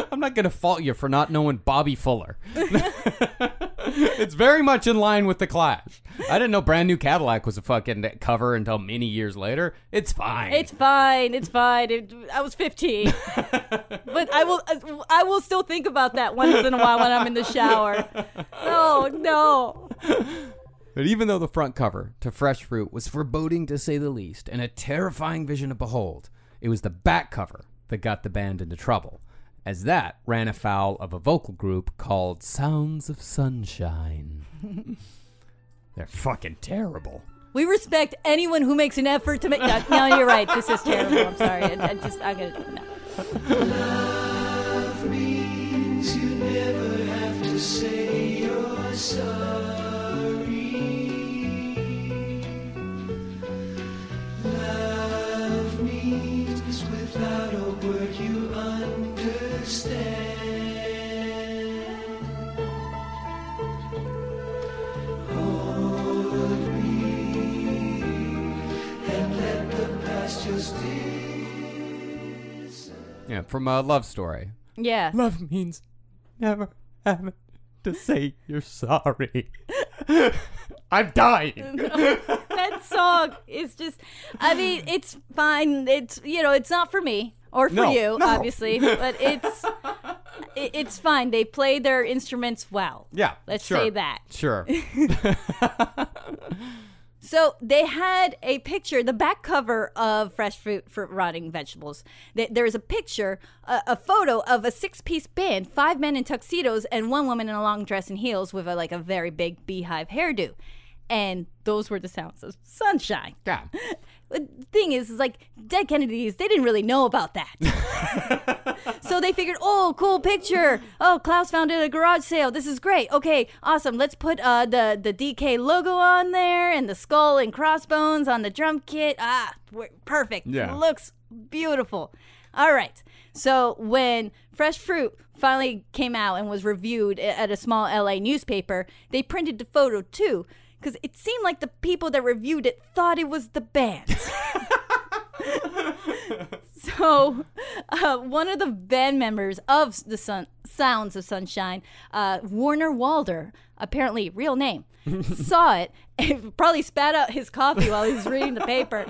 I'm not gonna fault you for not knowing Bobby Fuller. it's very much in line with the Clash. I didn't know Brand New Cadillac was a fucking cover until many years later. It's fine. It's fine. It's fine. It, I was 15, but I will. I will still think about that once in a while when I'm in the shower. No, no. But even though the front cover to Fresh Fruit was foreboding to say the least and a terrifying vision to behold, it was the back cover that got the band into trouble, as that ran afoul of a vocal group called Sounds of Sunshine. They're fucking terrible. We respect anyone who makes an effort to make. No, no you're right. This is terrible. I'm sorry. I, I just. I gotta. No. means you never have to say you're sorry. Love means without Yeah, from a love story. Yeah. Love means never having to say you're sorry. I'm dying. that song is just. I mean, it's fine. It's you know, it's not for me or for No, you, no. obviously, but it's. it- It's fine. They play their instruments well. Yeah, Let's sure. say that. Sure. So they had a picture, the back cover of Fresh Fruit for Rotting Vegetables. There is a picture, a, a photo of a six-piece band, five men in tuxedos and one woman in a long dress and heels with a, like a very big beehive hairdo, and those were the sounds of sunshine. yeah. The thing is, is like Dead Kennedys, they didn't really know about that. so they figured, oh, cool picture. Oh, Klaus found it at a garage sale. This is great. Okay, awesome. Let's put uh, the the DK logo on there and the skull and crossbones on the drum kit. Ah, perfect. Yeah. looks beautiful. All right. So when Fresh Fruit finally came out and was reviewed at a small LA newspaper, they printed the photo too. Because it seemed like the people that reviewed it thought it was the band. so, uh, one of the band members of the Sun- Sounds of Sunshine, uh, Warner Walder, apparently real name, saw it and probably spat out his coffee while he was reading the paper.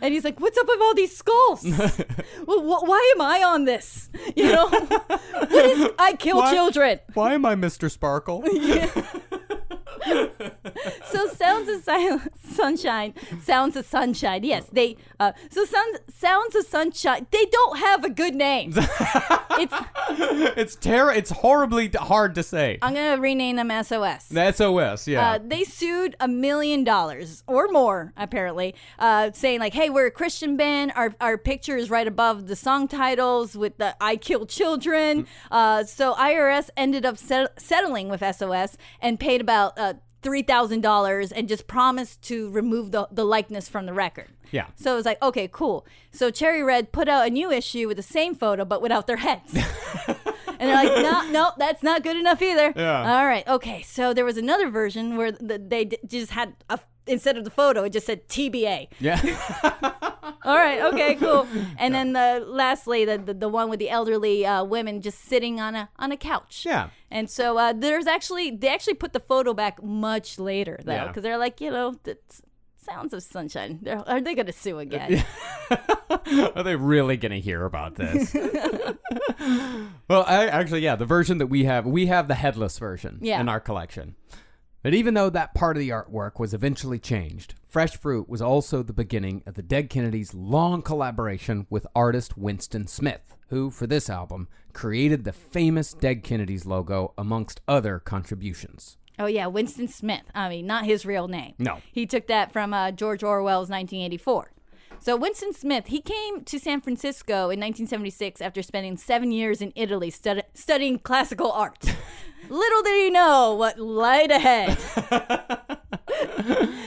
And he's like, "What's up with all these skulls? well, wh- why am I on this? You know, what is I kill Why- children?" Why am I Mr. Sparkle? So sounds of sil- sunshine sounds of sunshine yes they uh so sounds sounds of sunshine they don't have a good name it's it's terror. It's horribly hard to say. i'm gonna rename them sos The SOS, yeah. uh, they sued a million dollars or more, apparently, uh, saying like, "Hey, we're a Christian band. Our our picture is right above the song titles with the I kill children." Uh, so IRS ended up set- settling with SOS and paid about uh, three thousand dollars and just promised to remove the the likeness from the record. Yeah. So it was like, okay, cool. So Cherry Red put out a new issue with the same photo but without their heads. And they're like, no, no, that's not good enough either. Yeah. All right. Okay. So there was another version where the, they d- just had a, instead of the photo, it just said TBA. yeah. All right. Okay. Cool. And then the lastly, the, the the one with the elderly uh, women just sitting on a on a couch. Yeah. And so uh, there's actually they actually put the photo back much later though Yeah. because they're like, you know, sounds of sunshine. They're, are they going to sue again? Are they really going to hear about this? well, I, actually, yeah, the version that we have, we have the headless version Yeah. in our collection. But even though that part of the artwork was eventually changed, Fresh Fruit was also the beginning of the Dead Kennedys' long collaboration with artist Winston Smith, who, for this album, created the famous Dead Kennedys logo amongst other contributions. Oh yeah, Winston Smith. I mean, not his real name. No. he took that from uh, George Orwell's 1984. So Winston Smith, he came to San Francisco in 1976 after spending seven years in Italy stud- studying classical art. Little did he know what lied ahead.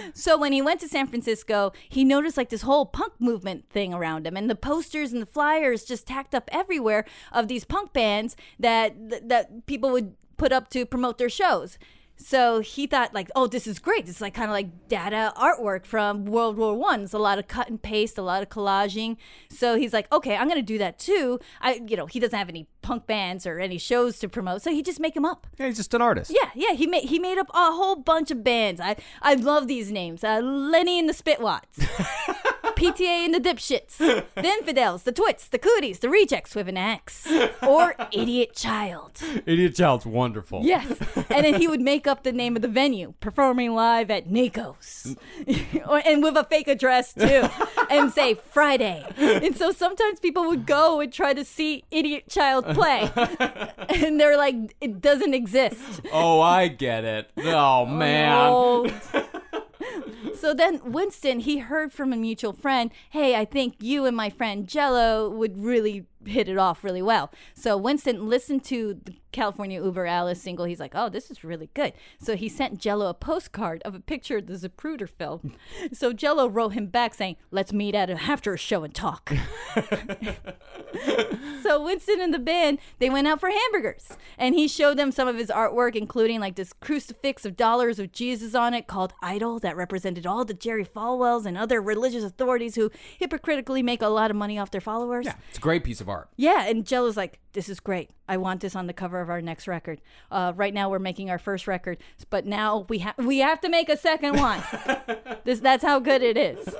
so when he went to San Francisco, he noticed like this whole punk movement thing around him, and the posters and the flyers just tacked up everywhere of these punk bands that that people would put up to promote their shows. So he thought like, oh, this is great. It's like kind of like Dada artwork from World War One. It's a lot of cut and paste, a lot of collaging. So he's like, okay, I'm gonna do that too. I, you know, he doesn't have any punk bands or any shows to promote, so he just make them up. Yeah, he's just an artist. Yeah, yeah. He made he made up a whole bunch of bands. I I love these names. Uh, Lenny and the Spitwats. PTA and the Dipshits, the Infidels, the Twits, the Cooties, the Rejects with an X, or Idiot Child. Idiot Child's wonderful. Yes. And then he would make up the name of the venue, performing live at Nico's. And with a fake address too. and say Friday. And so sometimes people would go and try to see Idiot Child play. and they're like, it doesn't exist. Oh, I get it. Oh man. Oh. So then Winston, he heard from a mutual friend, hey, I think you and my friend Jello would really hit it off really well. So Winston listened to the California Uber Alles single. He's like, oh, this is really good. So he sent Jello a postcard of a picture of the Zapruder film. So Jello wrote him back saying, let's meet at a, after a show and talk. so Winston and the band, they went out for hamburgers. And he showed them some of his artwork, including like this crucifix of dollars with Jesus on it called Idol that represented all the Jerry Falwells and other religious authorities who hypocritically make a lot of money off their followers. Yeah, it's a great piece of art. Yeah, and Jello's like, this is great. I want this on the cover of our next record. Uh, right now, we're making our first record, but now we have we have to make a second one. this that's how good it is.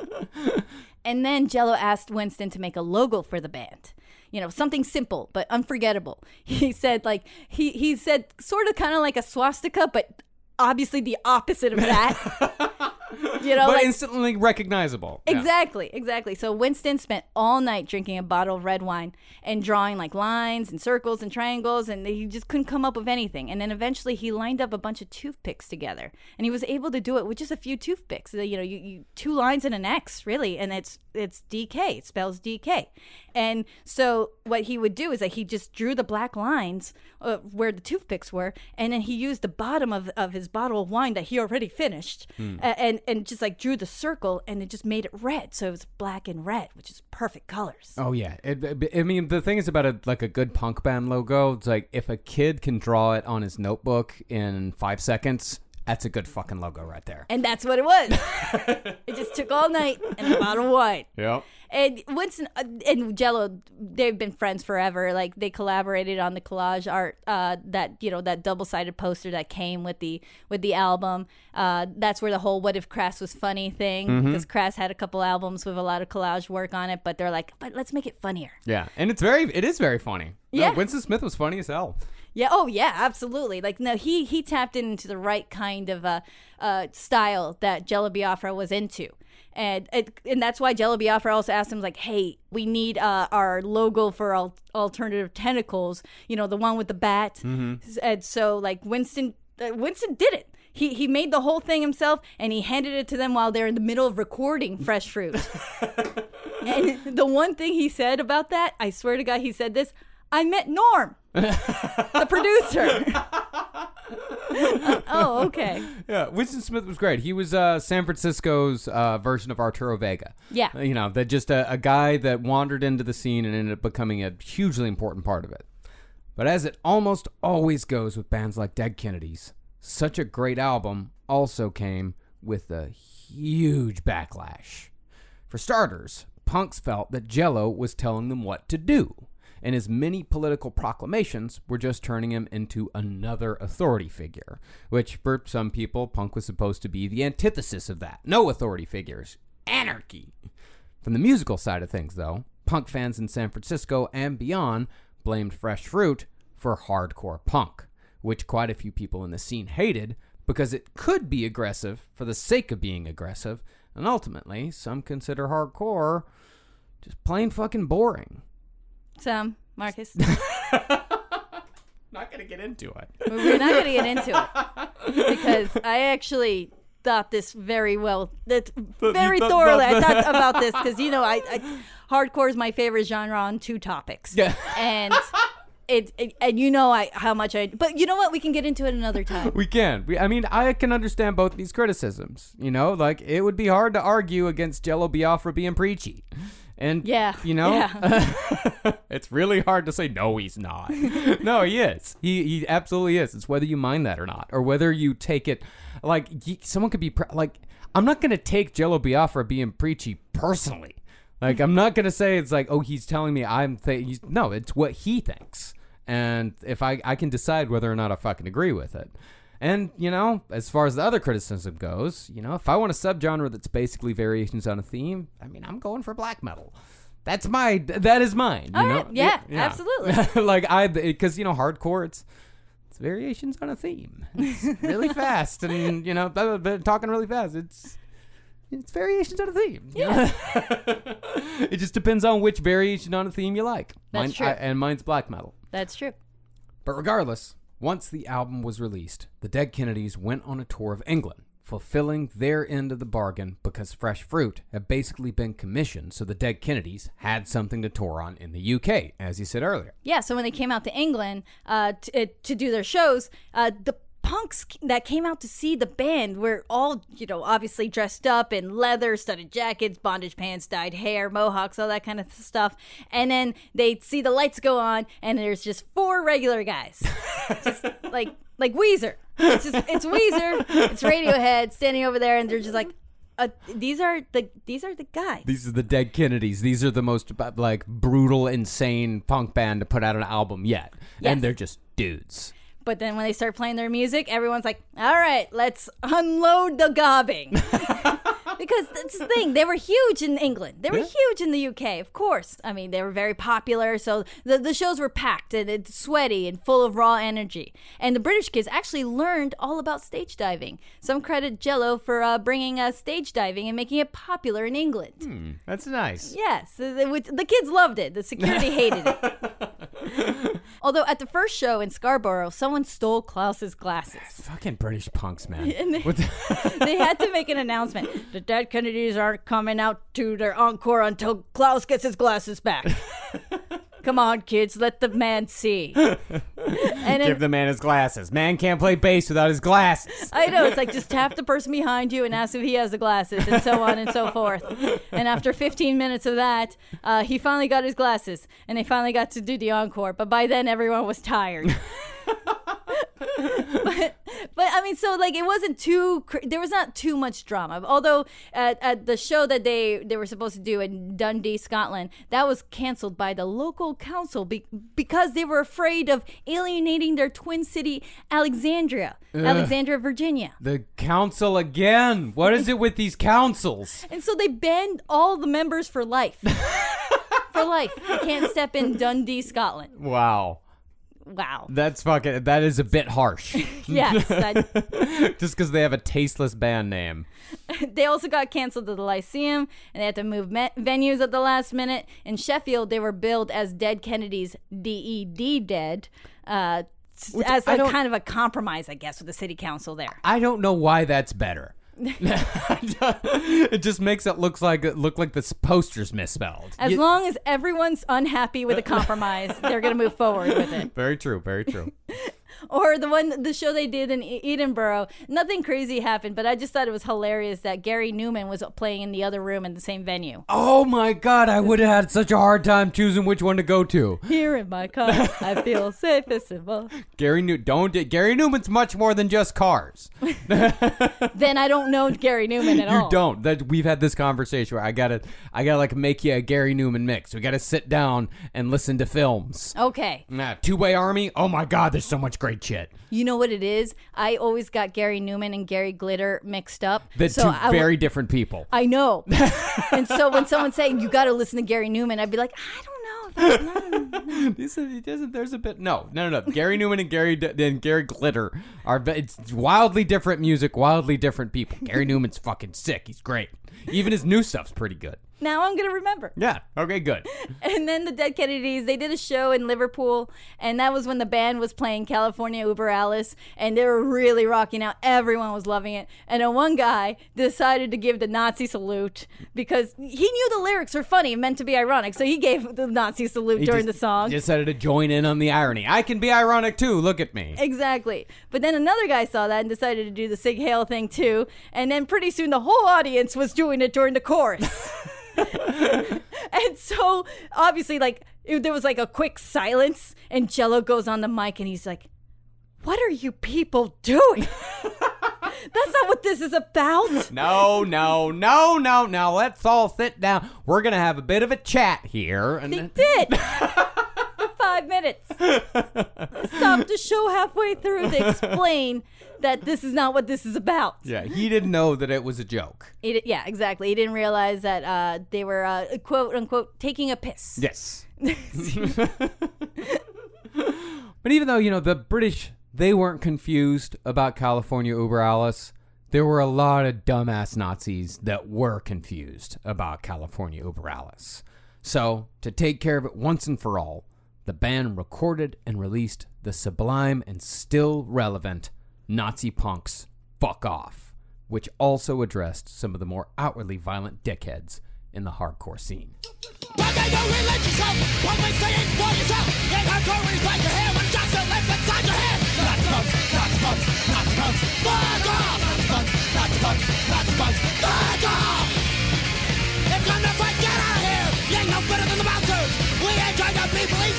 And then Jello asked Winston to make a logo for the band. You know, something simple but unforgettable. He said like he he said sort of kind of like a swastika, but obviously the opposite of that. you know, but like instantly recognizable. Yeah. Exactly, exactly. So Winston spent all night drinking a bottle of red wine and drawing like lines and circles and triangles, and he just couldn't come up with anything. And then eventually he lined up a bunch of toothpicks together, and he was able to do it with just a few toothpicks. You know, you, you two lines and an X, really, and it's it's DK. It spells DK. And so what he would do is that he just drew the black lines uh, where the toothpicks were, and then he used the bottom of, of his bottle of wine that he already finished, a- and and just like drew the circle, and it just made it red, so it was black and red, which is perfect colors. Oh yeah, it, it- I mean the thing is about a like a good punk band logo. It's like if a kid can draw it on his notebook in five seconds, that's a good fucking logo right there. And that's what it was. it just took all night and a bottle of wine. Yep. And Winston uh, and Jello, they've been friends forever. Like they collaborated on the collage art uh, that you know that double sided poster that came with the with the album. Uh, that's where the whole "What if Crass was funny" thing because Crass had a couple albums with a lot of collage work on it, but they're like, but let's make it funnier. Yeah, and it's very it is very funny. No, Yeah. Winston Smith was funny as hell. Yeah. Oh, yeah. Absolutely. Like, no, he he tapped into the right kind of uh, uh, style that Jello Biafra was into, and it, and that's why Jello Biafra also asked him like, "Hey, we need uh, our logo for al- alternative tentacles. You know, the one with the bat." And so, like, Winston uh, Winston did it. He, he made the whole thing himself and he handed it to them while they're in the middle of recording Fresh Fruit. and the one thing he said about that, I swear to God, he said this I met Norm, the producer. Oh, okay. Yeah, Winston Smith was great. He was uh, San Francisco's uh, version of Arturo Vega. Yeah. Uh, you know, that just a, a guy that wandered into the scene and ended up becoming a hugely important part of it. But as it almost always goes with bands like Dead Kennedys, such a great album also came with a huge backlash. For starters, punks felt that Jello was telling them what to do, and his many political proclamations were just turning him into another authority figure, which for some people, punk was supposed to be the antithesis of that. No authority figures, anarchy. From the musical side of things, though, punk fans in San Francisco and beyond blamed Fresh Fruit for hardcore punk, which quite a few people in the scene hated because it could be aggressive for the sake of being aggressive, and ultimately, some consider hardcore just plain fucking boring. Sam, Marcus, Not gonna get into it. we're not going to get into it because I actually thought this very well, that very thoroughly. I thought about this because you know, I, I hardcore is my favorite genre on two topics. Yeah. and it, it and you know I how much I. But you know what? We can get into it another time. We can. We, I mean, I can understand both these criticisms. You know, like it would be hard to argue against Jello Biafra being preachy. And Yeah, you know, it's really hard to say no, he's not. no, he is. He he absolutely is. It's whether you mind that or not, or whether you take it like someone could be pre- like. I'm not gonna take Jello Biafra being preachy personally. Like I'm not gonna say it's like, oh, he's telling me I'm. Th-. No, it's what he thinks, and if I I can decide whether or not I fucking agree with it. And you know, as far as the other criticism goes, you know, if I want a subgenre that's basically variations on a theme, I mean, I'm going for black metal. That's my that is mine. You All know? right. Yeah, absolutely. like I because you know hardcore it's it's variations on a theme. It's really fast and you know talking really fast. It's it's variations on a theme. Yeah. it just depends on which variation on a theme you like. That's Mine- true. I- and mine's black metal. That's true. But regardless, once the album was released, the Dead Kennedys went on a tour of England, fulfilling their end of the bargain because Fresh Fruit had basically been commissioned, so the Dead Kennedys had something to tour on in the UK, as you said earlier. Yeah, so when they came out to England uh, t- uh, to do their shows, uh, the punks that came out to see the band were all, you know, obviously dressed up in leather, studded jackets, bondage pants, dyed hair, mohawks, all that kind of stuff. And then they see the lights go on, and there's just four regular guys, just like like Weezer. It's just it's Weezer, it's Radiohead standing over there, and they're just like. Uh, these are the these are the guys. These are the Dead Kennedys. These are the most uh, like brutal, insane punk band to put out an album yet, Yes. and they're just dudes. But then when they start playing their music, everyone's like, all right, let's unload the gobbing. because that's the thing. They were huge in England. They were huge in the UK, of course. I mean, they were very popular. So the, the shows were packed and it's sweaty and full of raw energy. And the British kids actually learned all about stage diving. Some credit Jello for uh, bringing uh, stage diving and making it popular in England. That's nice. Yes, the kids loved it. The security hated it. Although at the first show in Scarborough, someone stole Klaus's glasses. Fucking British punks, man. And they, What the- they had to make an announcement. The Dead Kennedys aren't coming out to their encore until Klaus gets his glasses back. Come on, kids, let the man see. And Give the man his glasses. Man can't play bass without his glasses. I know it's like just tap the person behind you and ask if he has the glasses, and so on and so forth. And after 15 minutes of that, uh, he finally got his glasses, and they finally got to do the encore. But by then, everyone was tired. but, but I mean, so like it wasn't too. Cr- there was not too much drama. Although at, at the show that they they were supposed to do in Dundee, Scotland, that was canceled by the local council be- because they were afraid of alienating their twin city, Alexandria, Alexandria, Virginia. The council again. What is it with these councils? And so they banned all the members for life. for life. You can't step in Dundee, Scotland. Wow. Wow. That's fucking. That is a bit harsh. Yes. that- Just because they have a tasteless band name. they also got canceled at the Lyceum and they had to move me- venues at the last minute. In Sheffield, they were billed as Dead Kennedys, DED Dead, uh, s- as a kind of a compromise, I guess, with the city council there. I don't know why that's better. it just makes it look like look like the poster's misspelled. As You- long as everyone's unhappy with a compromise, they're going to move forward with it. very true. Very true. Or the one, the show they did in Edinburgh, nothing crazy happened, but I just thought it was hilarious that Gary Numan was playing in the other room in the same venue. oh my god! I would have had such a hard time choosing which one to go to. Here in my car, I feel safe and simple. Gary New don't Gary Numan's much more than just cars. Then I don't know Gary Numan at You all. You don't. That we've had this conversation where I gotta I gotta like make you a Gary Numan mix. We gotta sit down and listen to films. Okay. Nah, Tubeway Army. Oh my God, there's so much great shit. You know what it is? I always got Gary Numan and Gary Glitter mixed up. The so two I w- very different people. I know. and so when someone's saying you got to listen to Gary Numan, I'd be like, I don't He doesn't. There's a bit. No, no, no, no. Gary Numan and Gary and Gary Glitter are. It's wildly different music, wildly different people. Gary Numan's fucking sick. He's great. Even his new stuff's pretty good. Now I'm gonna remember. Yeah. Okay. Good. And then the Dead Kennedys, they did a show in Liverpool, and that was when the band was playing California Uber Alles, and they were really rocking out. Everyone was loving it. And then one guy decided to give the Nazi salute because he knew the lyrics were funny and meant to be ironic, so he gave the Nazi salute He during just- the song. Decided to join in on the irony. I can be ironic too. Look at me. Exactly. But then another guy saw that and decided to do the Sieg Heil thing too. And then pretty soon the whole audience was doing it during the chorus. and so obviously, like, it- there was like a quick silence, and Jello goes on the mic and he's like, What are you people doing? That's not what this is about. No, no, no, no, no. Let's all sit down. We're gonna have a bit of a chat here. And They did. Five minutes. Stop the show halfway through to explain that this is not what this is about. yeah, he didn't know that it was a joke. Di- yeah, exactly. He didn't realize that uh, they were uh, quote unquote taking a piss. Yes. but even though, you know, the British, they weren't confused about California Uber Alles, there were a lot of dumbass Nazis that were confused about California Uber Alles. So, to take care of it once and for all, the band recorded and released the sublime and still relevant Nazi Punks Fuck Off, which also addressed some of the more outwardly violent dickheads in the hardcore scene.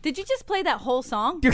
Did you just play that whole song?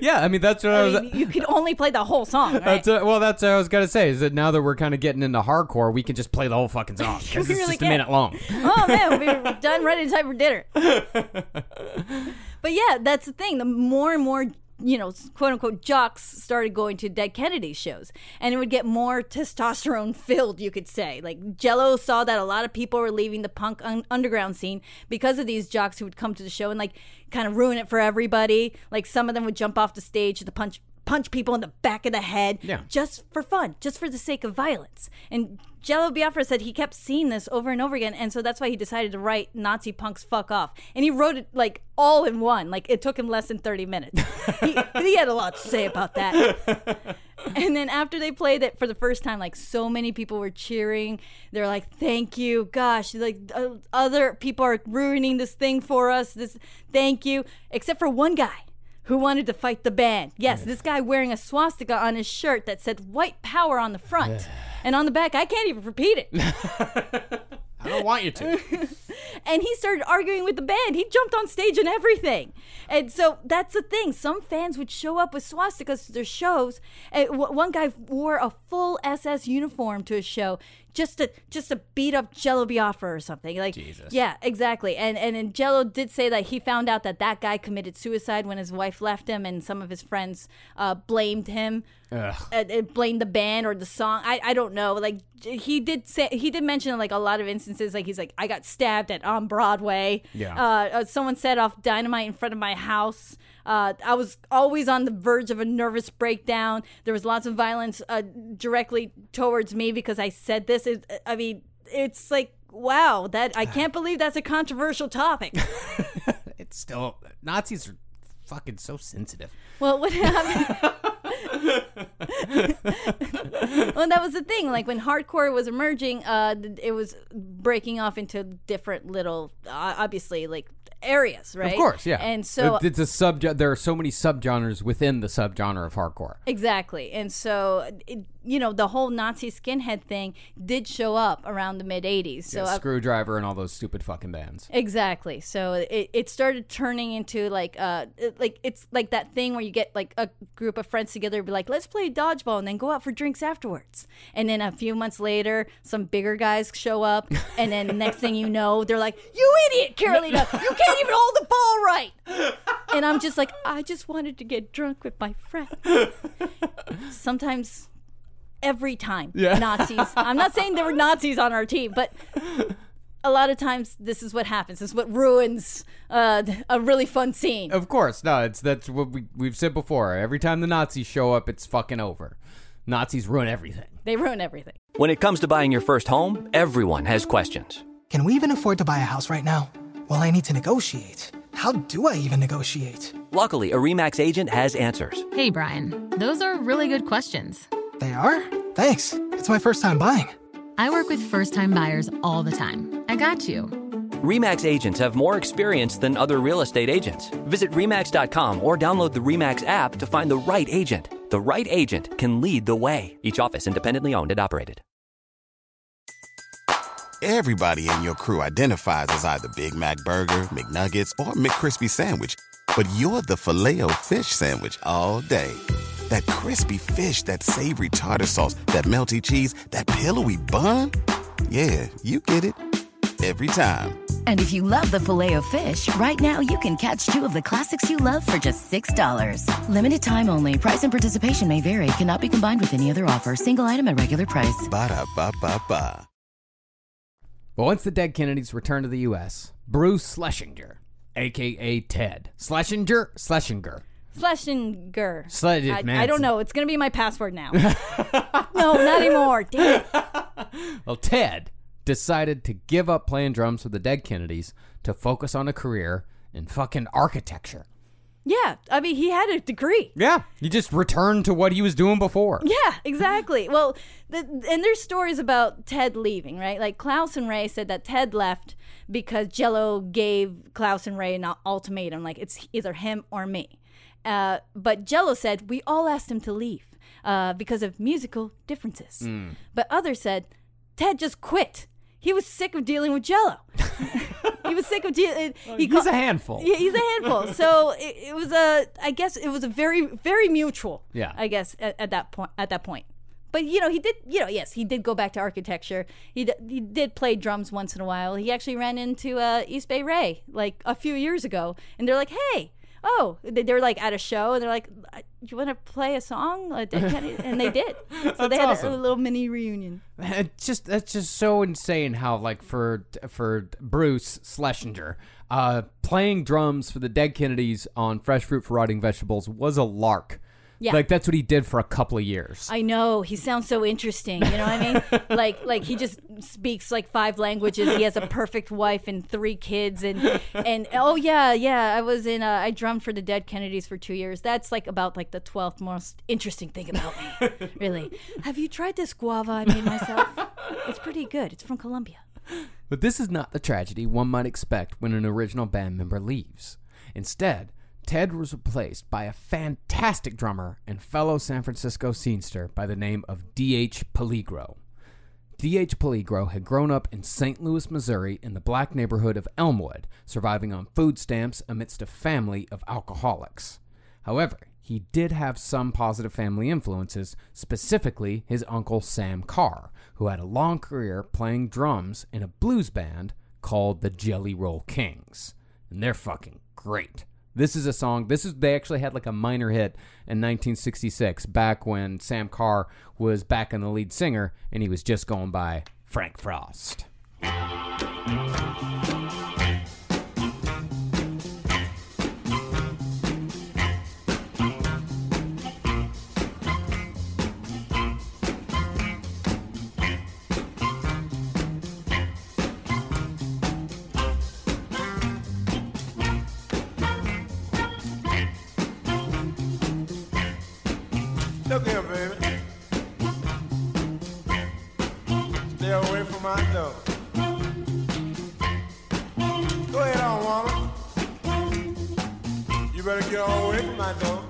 Yeah, I mean, that's what I, I was. you could only play the whole song, right? That's uh, well, that's what I was gonna say. Is that now that we're kind of getting into hardcore, we can just play the whole fucking song because it's really just a minute long. oh man, we're done right in time for dinner. but yeah, that's the thing. The more and more, you know, quote unquote jocks started going to Dead Kennedy shows, and it would get more testosterone filled, you could say. Like Jello saw that a lot of people were leaving the punk un- underground scene because of these jocks who would come to the show and like kind of ruin it for everybody. Like some of them would jump off the stage to punch punch people in the back of the head Yeah. just for fun, just for the sake of violence. And Jello Biafra said he kept seeing this over and over again, and so that's why he decided to write "Nazi punks fuck off," and he wrote it like all in one. Like it took him less than thirty minutes. he, he had a lot to say about that. And then after they played it for the first time, like so many people were cheering. They're like, "Thank you, gosh!" Like uh, other people are ruining this thing for us. This, thank you, except for one guy who wanted to fight the band. Yes, this guy wearing a swastika on his shirt that said white power on the front. And on the back, I can't even repeat it. I don't want you to. and he started arguing with the band. He jumped on stage and everything. And so that's the thing. Some fans would show up with swastikas to their shows. One guy wore a full SS uniform to a show just to just to beat up Jello Biafra or something. Like Jesus. Yeah, exactly. And and and Jello did say that he found out that that guy committed suicide when his wife left him, and some of his friends uh, blamed him. Uh, uh, blamed the band or the song. I, I don't know. Like he did say he did mention like a lot of instances. Like he's like I got stabbed at on Broadway. Yeah. Uh, uh, someone set off dynamite in front of my house. Uh, I was always on the verge of a nervous breakdown. There was lots of violence uh, directly towards me because I said this. It, I mean, it's like wow. That I can't believe that's a controversial topic. It's still Nazis are fucking so sensitive. Well, what happened? well, that was the thing. Like when hardcore was emerging, uh, it was breaking off into different little. Uh, obviously, like areas, right? Of course, yeah. And so It- it's a sub. There are so many subgenres within the subgenre of hardcore. Exactly. And so, it, you know, the whole Nazi skinhead thing did show up around the mid 80s. So, Yeah, Skrewdriver and all those stupid fucking bands. exactly. So it, it started turning into like, uh, it- like it's like that thing where you get like a group of friends together, be like, let's play dodgeball and then go out for drinks afterwards. And then a few months later, some bigger guys show up. And then next thing you know, they're like, you idiot, Carolina, you can't even hold the ball right. And I'm just like, I just wanted to get drunk with my friends. Sometimes, every time, yeah. Nazis. I'm not saying there were Nazis on our team, but a lot of times this is what happens. This is what ruins uh, a really fun scene. Of course, no. It's that's what we we've said before. Every time the Nazis show up, it's fucking over. Nazis ruin everything. They ruin everything. When it comes to buying your first home, everyone has questions. Can we even afford to buy a house right now? Well, I need to negotiate. How do I even negotiate? Luckily, a REMAX agent has answers. Hey, Brian, those are really good questions. They are? Thanks. It's my first time buying. I work with first time buyers all the time. I got you. REMAX agents have more experience than other real estate agents. Visit REMAX.com or download the REMAX app to find the right agent. The right agent can lead the way. Each office independently owned and operated. Everybody in your crew identifies as either Big Mac Burger, McNuggets, or McCrispy Sandwich. But you're the filet fish Sandwich all day. That crispy fish, that savory tartar sauce, that melty cheese, that pillowy bun. Yeah, you get it. Every time. And if you love the filet of fish, right now you can catch two of the classics you love for just $6. Limited time only. Price and participation may vary. Cannot be combined with any other offer. Single item at regular price. Ba-da-ba-ba-ba. But once the dead Kennedys returned to the U.S., Bruce Schlesinger, aka Ted Schlesinger, Schlesinger, Schlesinger. Sle- I, I don't know. It's going to be my password now. no, not anymore. Damn it. Well, Ted decided to give up playing drums for the Dead Kennedys to focus on a career in fucking architecture. Yeah. I mean, he had a degree. Yeah, he just returned to what he was doing before. Yeah, exactly. Well, the, and there's stories about Ted leaving, right? Like Klaus and Ray said that Ted left because Jello gave Klaus and Ray an ultimatum, like it's either him or me. Uh, but Jello said we all asked him to leave uh, because of musical differences. But others said Ted just quit. He was sick of dealing with Jello. he was sick of dealing. he he's ca- a handful. Yeah, he's a handful. so it, it was a. I guess it was a very, very mutual. Yeah. I guess at, at that point. At that point. But you know, he did. You know, yes, he did go back to architecture. He d- he did play drums once in a while. He actually ran into uh, East Bay Ray like a few years ago, and they're like, "Hey, oh," they, they were like at a show, and they're like, "Uh, "You want to play a song?" Uh, Dead Kennedy?" and they did. So they had a- awesome. a, little mini reunion. It's just that's just so insane how like for for Bruce Schlesinger, uh, playing drums for the Dead Kennedys on Fresh Fruit for Rotting Vegetables was a lark. Yeah. Like that's what he did for a couple of years. I know he sounds so interesting. You know what I mean? like like he just speaks like five languages. He has a perfect wife and three kids, and and oh yeah yeah. I was in uh, I drummed for the Dead Kennedys for two years. That's like about like the twelfth most interesting thing about me. really? Have you tried this guava I made myself? It's pretty good. It's from Colombia. But this is not the tragedy one might expect when an original band member leaves. Instead, Ted was replaced by a fantastic drummer and fellow San Francisco scenester by the name of D.H. Peligro. D.H. Peligro had grown up in St. Louis, Missouri, in the black neighborhood of Elmwood, surviving on food stamps amidst a family of alcoholics. However, he did have some positive family influences, specifically his uncle Sam Carr, who had a long career playing drums in a blues band called the Jelly Roll Kings. And they're fucking great. This is a song, this is they actually had like a minor hit in 1966 back when Sam Carr was back in the lead singer and he was just going by Frank Frost. Get away my door.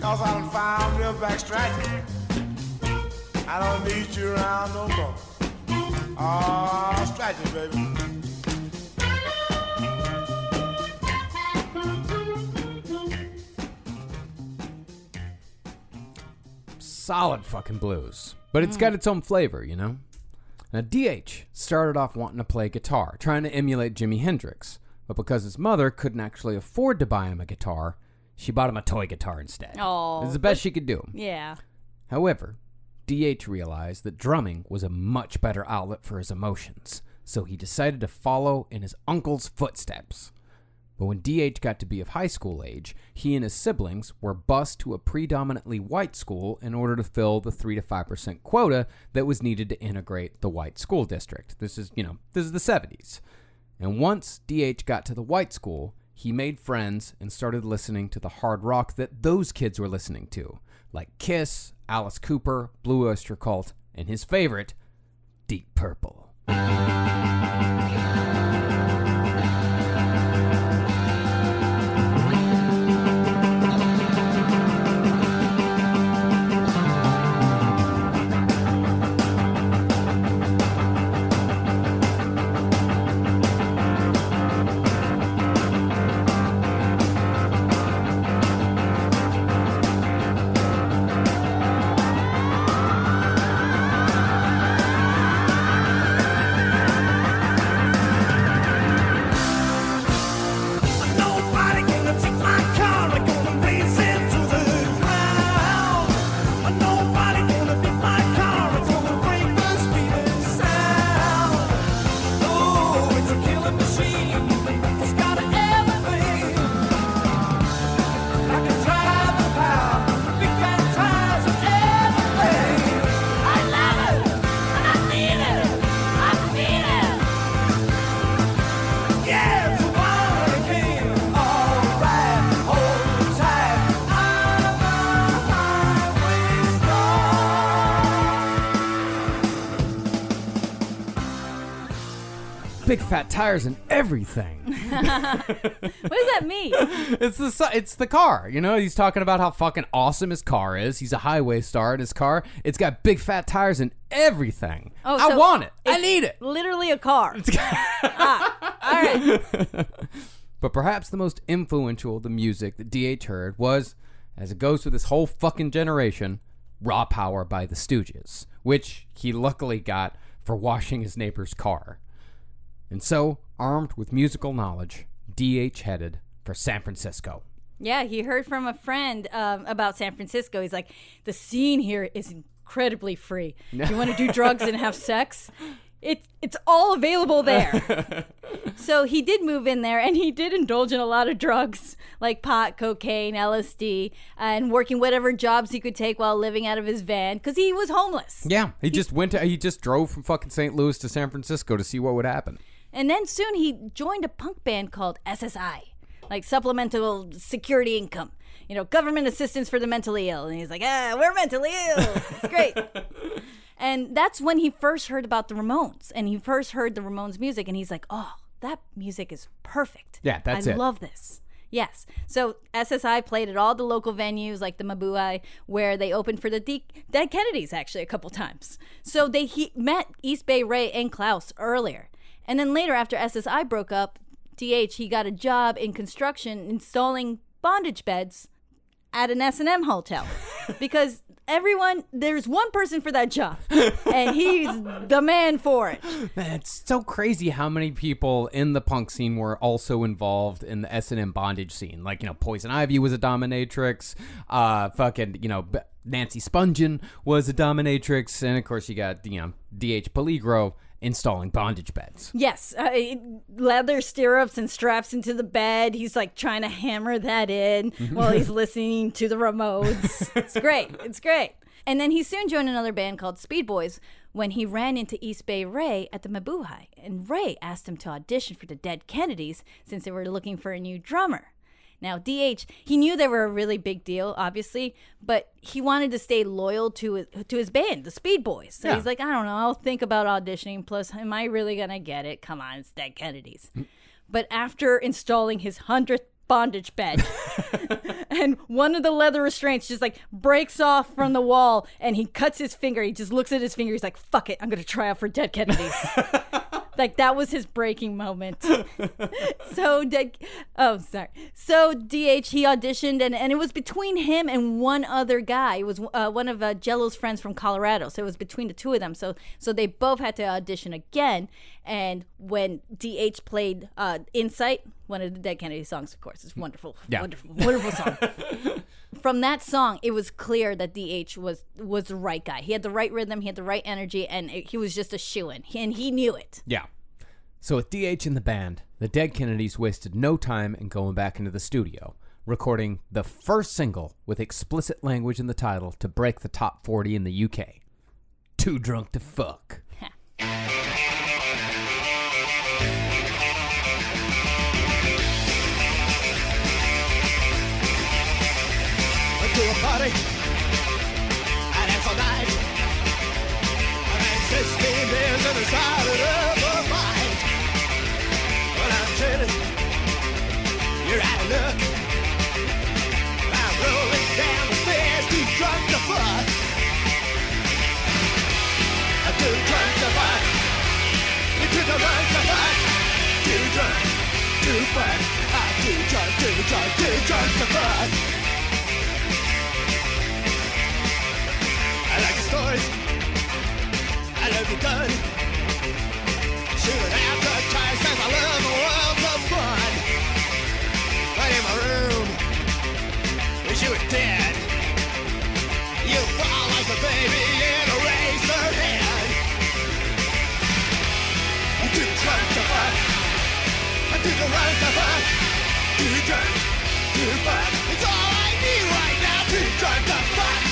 Cause I done found me back scratching. I don't need you around no more. Ah, scratching, baby. solid fucking blues, but it's got its own flavor, you know? Now, DH started off wanting to play guitar, trying to emulate Jimi Hendrix, but because his mother couldn't actually afford to buy him a guitar, she bought him a toy guitar instead. Oh, It's the best she could do. Yeah. However, DH realized that drumming was a much better outlet for his emotions, so he decided to follow in his uncle's footsteps. But when DH got to be of high school age, he and his siblings were bused to a predominantly white school in order to fill the 3 to 5% quota that was needed to integrate the white school district. This is, you know, this is the 70s. And once DH got to the white school, he made friends and started listening to the hard rock that those kids were listening to, like Kiss, Alice Cooper, Blue Oyster Cult, and his favorite, Deep Purple. Fat tires and everything. What does that mean? it's the su- it's the car. You know, he's talking about how fucking awesome his car is. He's a highway star in his car. It's got big fat tires and everything. Oh, I so want it. I need it. Literally a car. ah, all right. But perhaps the most influential of the music that DH heard was, as it goes through this whole fucking generation, Raw Power by the Stooges, which he luckily got for washing his neighbor's car. And so, armed with musical knowledge, DH headed for San Francisco. Yeah, he heard from a friend um, about San Francisco. He's like, the scene here is incredibly free. You want to do drugs and have sex? It's it's all available there. so he did move in there, and he did indulge in a lot of drugs like pot, cocaine, LSD, and working whatever jobs he could take while living out of his van because he was homeless. Yeah, he just went to he just drove from fucking St. Louis to San Francisco to see what would happen. And then soon he joined a punk band called SSI, like Supplemental Security Income. You know, government assistance for the mentally ill. And he's like, ah, we're mentally ill. It's great. and that's when he first heard about the Ramones. And he first heard the Ramones music. And he's like, oh, that music is perfect. Yeah, that's I it. love this. Yes. So SSI played at all the local venues like the Mabuhay, where they opened for the De- Dead Kennedys actually a couple times. So they he- met East Bay Ray and Klaus earlier. And then later, after SSI broke up, DH, he got a job in construction installing bondage beds at an S&M hotel because everyone there's one person for that job and he's the man for it. Man, it's so crazy how many people in the punk scene were also involved in the S and M bondage scene. Like you know, Poison Ivy was a dominatrix. Uh, fucking you know, Nancy Spungen was a dominatrix, and of course you got you know D.H. Peligro installing bondage beds. Yes, uh, leather stirrups and straps into the bed. He's like trying to hammer that in while he's listening to the Ramones. It's great. It's great. And then he soon joined another band called Speed Boys when he ran into East Bay Ray at the Mabuhay. And Ray asked him to audition for the Dead Kennedys since they were looking for a new drummer. Now, DH, he knew they were a really big deal, obviously, but he wanted to stay loyal to his, to his band, the Speed Boys. So Yeah. he's like, I don't know, I'll think about auditioning. Plus, am I really going to get it? Come on, it's Dead Kennedys. but after installing his hundredth bondage bed, and one of the leather restraints just like breaks off from the wall, and he cuts his finger. He just looks at his finger. He's like, "Fuck it, I'm gonna try out for Dead Kennedys." like that was his breaking moment. so dead. Oh, sorry. So DH he auditioned and and it was between him and one other guy. It was uh, one of uh, Jello's friends from Colorado. So it was between the two of them. So so they both had to audition again. And when DH played uh, Insight, one of the Dead Kennedy songs, of course, it's wonderful, Yeah. wonderful, wonderful song. From that song, it was clear that DH was was the right guy. He had the right rhythm, he had the right energy, and it, he was just a shoo in, and he knew it. Yeah. So with DH in the band, the Dead Kennedys wasted no time in going back into the studio, recording the first single with explicit language in the title to break the top 40 in the UK. Too drunk to fuck. Too drunk to fuck. Too drunk to fuck. I'm too drunk, too drunk, too drunk to fuck. I like the stories. I love your gun. Shooting the tires I love the world of fun. Right in my room. Wish you were dead. I'm too drunk fuck. Too drunk to fuck. It's all I need right now. Too drunk to fuck.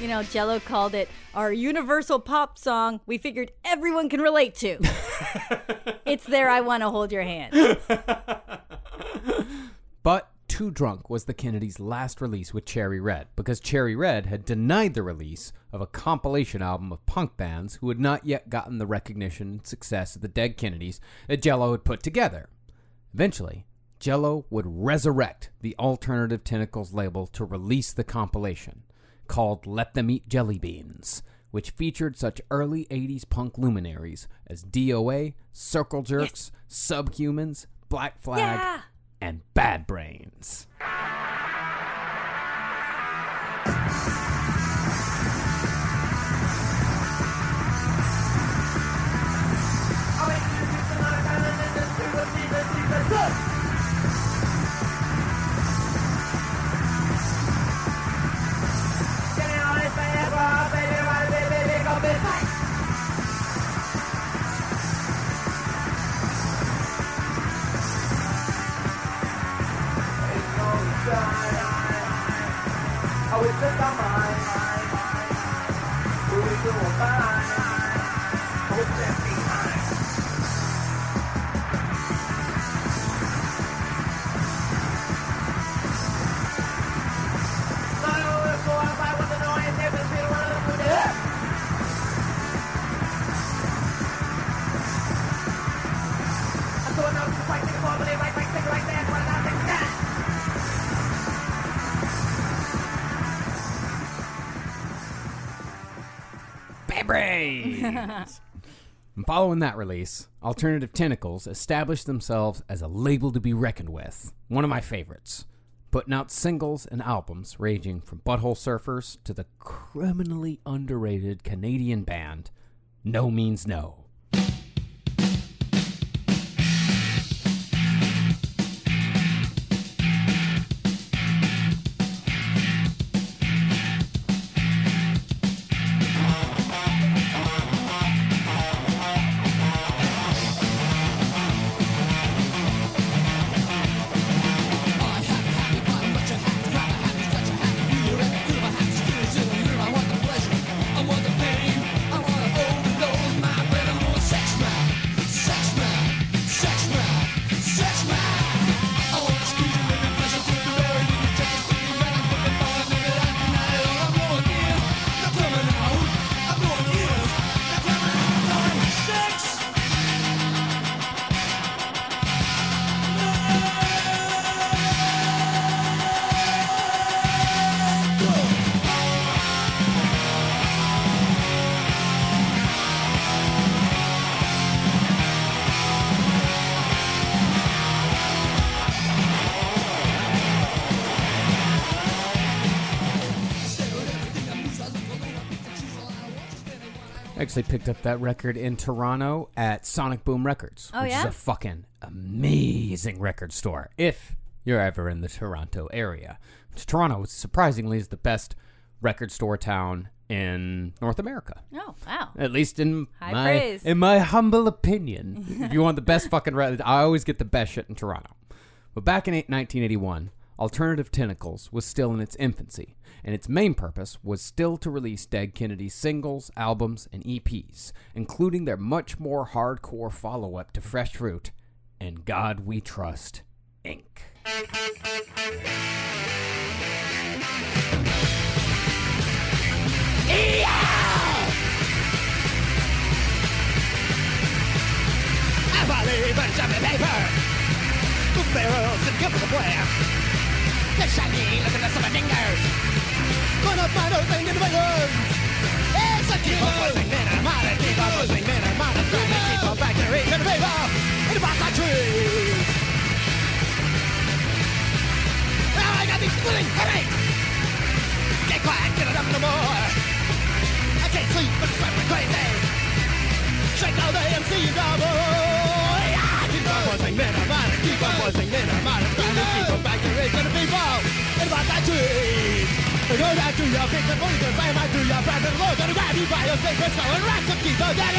You know, Jello called it our universal pop song we figured everyone can relate to. it's there, I want to hold your hand. But Too Drunk was the Kennedys' last release with Cherry Red because Cherry Red had denied the release of a compilation album of punk bands who had not yet gotten the recognition and success of the Dead Kennedys that Jello had put together. Eventually, Jello would resurrect the Alternative Tentacles label to release the compilation called Let Them Eat Jelly Beans, which featured such early 80s punk luminaries as DOA, Circle Jerks, Subhumans, Black Flag, Yeah. And Bad Brains. And following that release, Alternative Tentacles established themselves as a label to be reckoned with, one of my favorites, putting out singles and albums ranging from Butthole Surfers to the criminally underrated Canadian band No Means No. Actually picked up that record in Toronto at Sonic Boom Records, Oh, which yeah? is a fucking amazing record store. If you're ever in the Toronto area, which Toronto surprisingly is the best record store town in North America. Oh, wow. At least in High my praise. in my humble opinion. if you want the best fucking record, I always get the best shit in Toronto. But back in 1981, Alternative Tentacles was still in its infancy, and its main purpose was still to release Dead Kennedy's singles, albums, and EPs, including their much more hardcore follow-up to Fresh Fruit In God We Trust, Inc. I believe in jumping paper. The barrels and give it away. The shiny looking at some fingers. Gonna find a thing in the windows. It's a keep on pushing men and mine and keep on pushing men and mine and trying to Kepone factories and the paper in the box of trees. Now I got these splitting headaches. Get quiet, get it up no more. I can't sleep, but it's driving me crazy. Shake out the MC double. Yeah, keep on pushing men and mine and keep on pushing men and mine and trying to keep on and the people in the box of trees. Go down to your big and bully, slam out to your brand and low. Gonna grab you by your sacred skull and rack some keep on that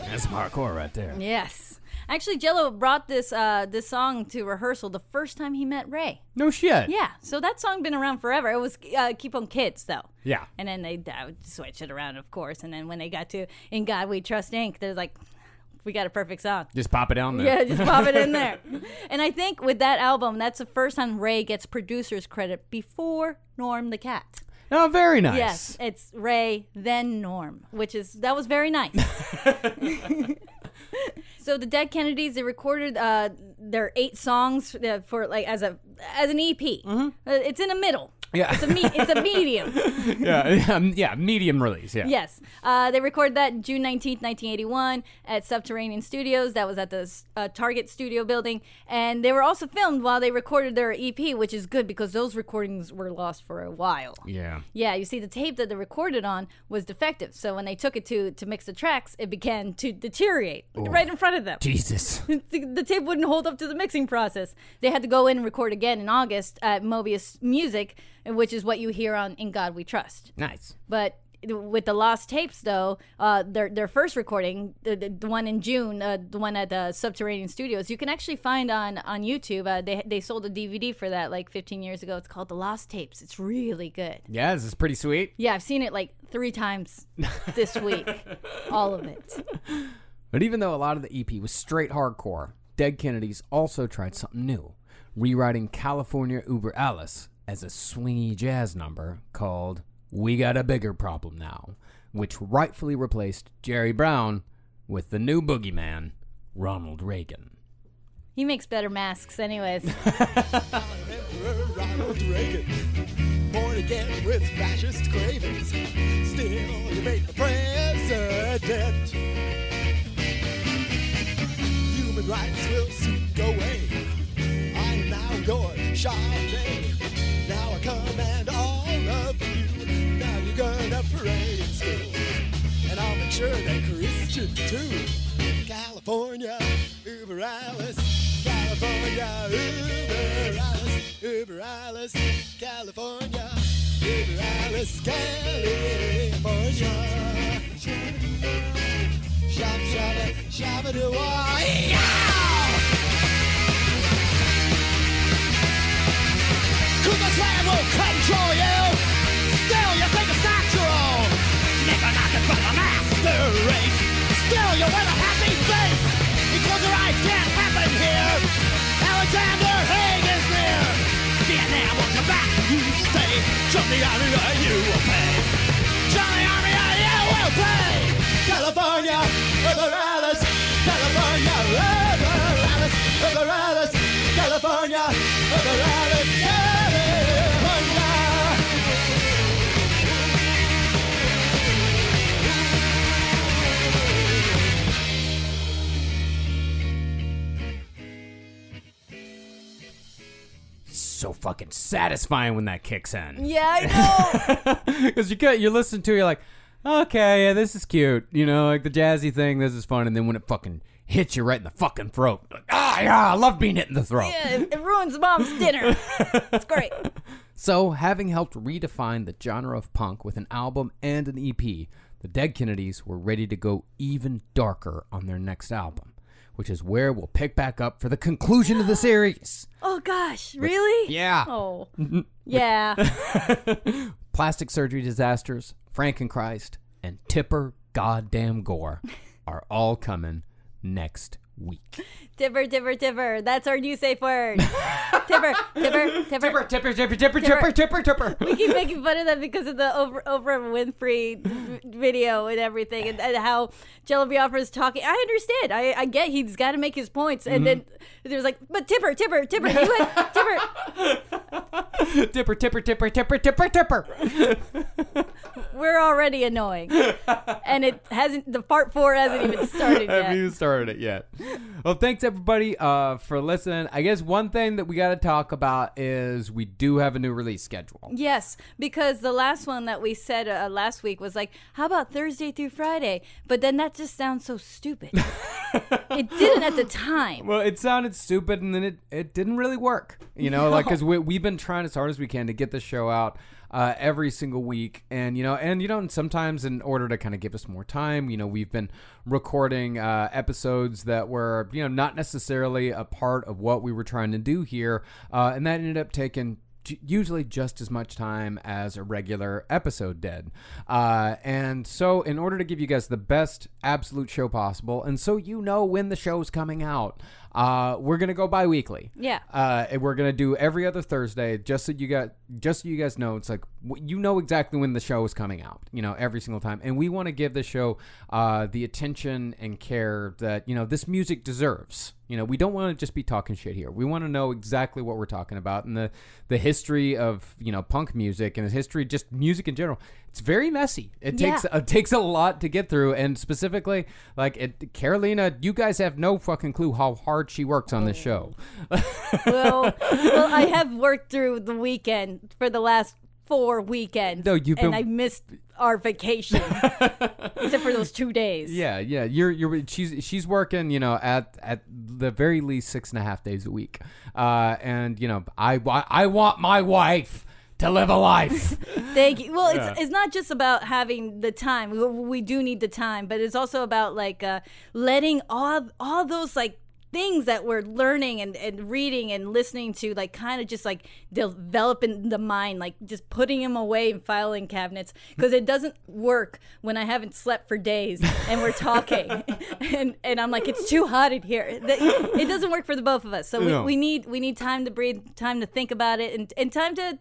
That's hardcore right there. Yes. Actually, Jello brought this uh, this song to rehearsal the first time he met Ray. No shit. Yeah, so that song been around forever. It was uh, "Keep on Kids" though. Yeah. And then they uh, switch it around, of course. And then when they got to "In God We Trust" Inc., they're like, "We got a perfect song." Just pop it down there. Yeah, just pop it in there. And I think with that album, that's the first time Ray gets producer's credit before Norm the Cat. Oh, very nice. Yes, it's Ray then Norm, which is that was very nice. so the Dead Kennedys they recorded uh, their eight songs uh, for like as a as an EP. Uh, it's in the middle. Yeah. it's a me- it's a medium. yeah, um, yeah, medium release. Yeah. Yes. Uh, they recorded that June 19th, 1981 at Subterranean Studios. That was at the uh, Target Studio building. And they were also filmed while they recorded their EP, which is good because those recordings were lost for a while. Yeah. Yeah, you see, the tape that they recorded on was defective. So when they took it to, to mix the tracks, it began to deteriorate right in front of them. Jesus. the, the tape wouldn't hold up to the mixing process. They had to go in and record again in August at Mobius Music, which is what you hear on In God We Trust. Nice. But with the lost tapes, though, uh, their their first recording, the, the, the one in June, uh, the one at the Subterranean Studios, you can actually find on on YouTube. Uh, they they sold a DVD for that like 15 years ago. It's called The Lost Tapes. It's really good. Yeah, this is pretty sweet. Yeah, I've seen it like three times this week, all of it. But even though a lot of the EP was straight hardcore, Dead Kennedys also tried something new, rewriting California Uber Alles as a swingy jazz number called We Got a Bigger Problem Now, which rightfully replaced Jerry Brown with the new boogeyman, Ronald Reagan. He makes better masks, anyways. Emperor Ronald Reagan, born again with fascist cravings. Still, you make the president. Human rights will soon go away. I am now your Charlemagne. Parade in school. And I'll make sure that Christian too. California, Uber Alles. California, Uber Alles. Uber Alles, California. Uber Alles, California. Shop, shop, shop, do Cause the slam will control you. Alexander Haig is near. Vietnam will come back, you say. Join the army or you will pay. Join the army or you will pay. California, Uber Alles. California, Uber Alles. Uber Alles. California, Uber Alles. So fucking satisfying when that kicks in. Yeah, I know. Because you get you listen to it, you're like, okay, yeah, this is cute. You know, like the jazzy thing, this is fun. And then when it fucking hits you right in the fucking throat, like, ah, yeah, I love being hit in the throat. yeah, it, it ruins mom's dinner. It's great. So, having helped redefine the genre of punk with an album and an EP, the Dead Kennedys were ready to go even darker on their next album, which is where we'll pick back up for the conclusion of the series. Oh gosh, really? Yeah. Oh, mm-hmm. yeah. Plastic surgery disasters, Frankenchrist, and Tipper Goddamn Gore are all coming next week. Tipper, tipper, tipper. That's our new safe word. tipper, tipper, tipper. Tipper, tipper, tipper, tipper, tipper, tipper, tipper. We keep making fun of that because of the over Oprah Winfrey video and everything, and, and how Jello Biafra is talking. I understand. I, I get he's got to make his points, and then mm-hmm. there's like, but Tipper, Tipper, Tipper, you had Tipper. tipper, tipper, tipper, tipper, tipper, tipper. We're already annoying, and it hasn't. The part four hasn't even started I haven't even started it yet. Well, thanks everybody uh, for listening. I guess one thing that we got to talk about is we do have a new release schedule. Yes, because the last one that we said uh, last week was like, how about Thursday through Friday? But then that just sounds so stupid. it didn't at the time. Well, it sounded stupid, and then it, it didn't really work. You know, like because we we've been trying as hard as we can to get the show out uh, every single week, and you know, and you know, and sometimes in order to kind of give us more time, you know, we've been recording uh, episodes that were you know not necessarily a part of what we were trying to do here, uh, and that ended up taking usually just as much time as a regular episode did. Uh, and so, in order to give you guys the best absolute show possible, and so you know when the show's coming out, uh, we're gonna go bi-weekly. Yeah. Uh, and we're gonna do every other Thursday, just so you got, just so you guys know, it's like you know exactly when the show is coming out. You know, every single time, and we want to give the show uh, the attention and care that you know this music deserves. You know, we don't want to just be talking shit here. We want to know exactly what we're talking about and the the history of you know punk music and the history just music in general. It's very messy. It Yeah. takes it takes a lot to get through, and specifically, like it, Carolina, you guys have no fucking clue how hard she works on this show. well, well, I have worked through the weekend for the last four weekends. No, you've and been- I missed our vacation, except for those two days. Yeah, yeah. You're you're she's she's working, you know, at at the very least six and a half days a week. Uh, and you know, I I want my wife to live a life. Thank you. Well, it's it's not just about having the time. We, we do need the time, but it's also about like uh, letting all all those like things that we're learning and, and reading and listening to like kind of just like developing the mind like just putting them away in filing cabinets because it doesn't work when i haven't slept for days and we're talking and and i'm like it's too hot in here it doesn't work for the both of us so we, No. we need we need time to breathe time to think about it and, and time to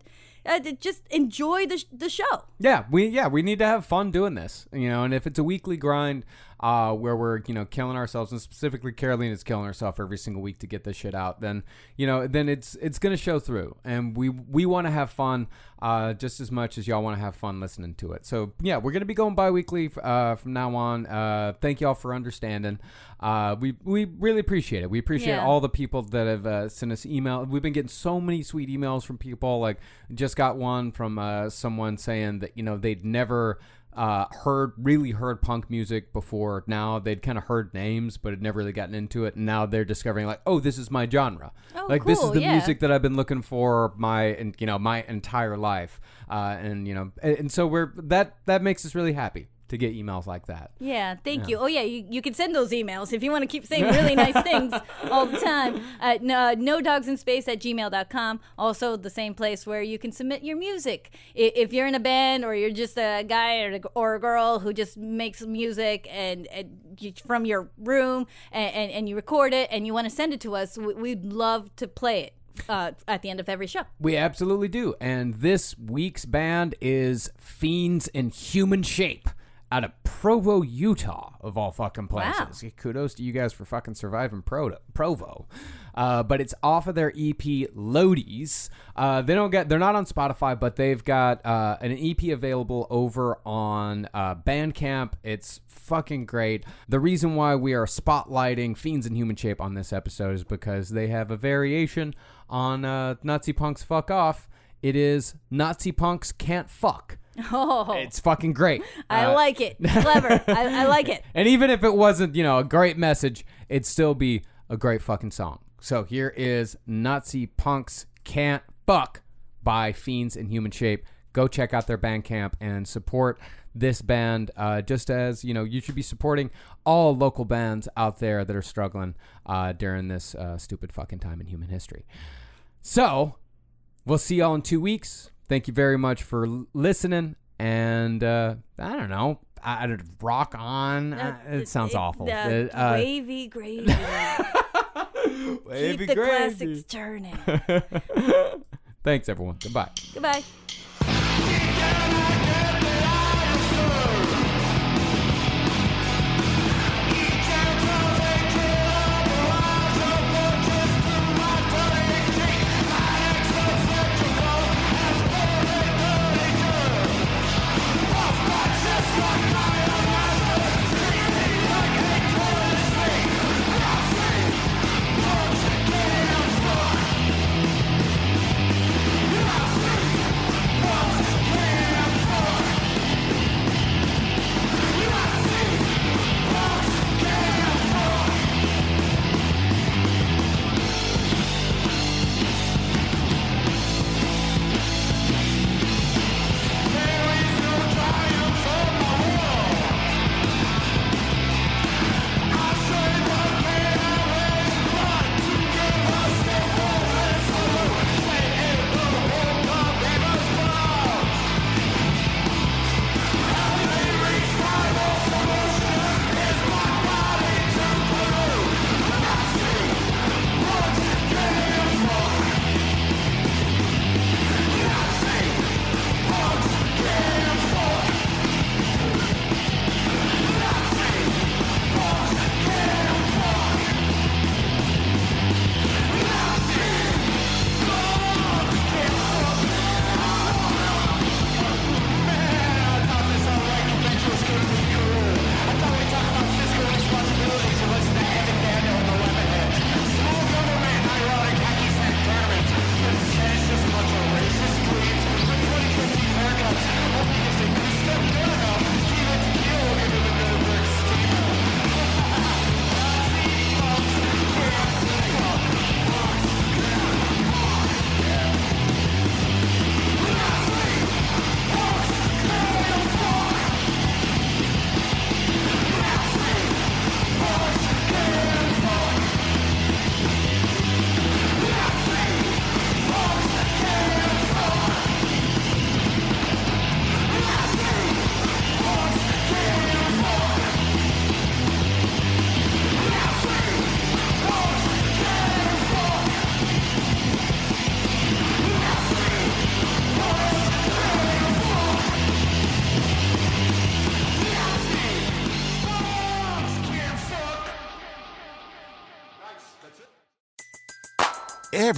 uh, just enjoy the, the show. yeah, we yeah we need to have fun doing this, you know. And if it's a weekly grind, uh, where we're you know killing ourselves, and specifically Carolina's killing herself every single week to get this shit out, then you know then it's it's gonna show through, and we we want to have fun uh, just as much as y'all want to have fun listening to it. So yeah, we're gonna be going bi-weekly uh, from now on. Uh, thank y'all for understanding. Uh, we we really appreciate it. We appreciate Yeah. all the people that have uh, sent us email. We've been getting so many sweet emails from people. Like just got one from uh, someone saying that you know they'd never uh, heard really heard punk music before. Now they'd kind of heard names, but had never really gotten into it. And now they're discovering like, oh, this is my genre. Oh, like this is the yeah. music that I've been looking for my and you know my entire life. Uh, and you know, and, and so we're that that makes us really happy to get emails like that. Yeah, thank you. Oh, yeah, you, you can send those emails if you want to keep saying really nice things all the time. Uh, no, no dogs in space at gmail.com. Also, the same place where you can submit your music. If you're in a band or you're just a guy or a, or a girl who just makes music and, and you, from your room and, and, and you record it and you want to send it to us, we, we'd love to play it uh, at the end of every show. We absolutely do. And this week's band is Fiends in Human Shape out of Provo, Utah, of all fucking places. Kudos to you guys for fucking surviving Pro- Provo. Uh, but it's off of their EP Lodies. Uh, they don't get they're not on Spotify, but they've got uh, an EP available over on uh, Bandcamp. It's fucking great. The reason why we are spotlighting Fiends in Human Shape on this episode is because they have a variation on uh, Nazi Punks Fuck Off. It is Nazi Punks Can't Fuck. Oh, It's fucking great. I Uh, like it. Clever. I, I like it. and even if it wasn't, you know, a great message, it'd still be a great fucking song. So here is Nazi Punks Can't Fuck by Fiends in Human Shape. Go check out their Bandcamp and support this band uh, just as, you know, you should be supporting all local bands out there that are struggling uh, during this uh, stupid fucking time in human history. So we'll see y'all in two weeks. Thank you very much for listening. And uh, I don't know. I, I- rock on. Uh, it sounds awful. The Uh, wavy gravy. wavy Keep the gravy. classics turning. Thanks, everyone. Goodbye. Goodbye.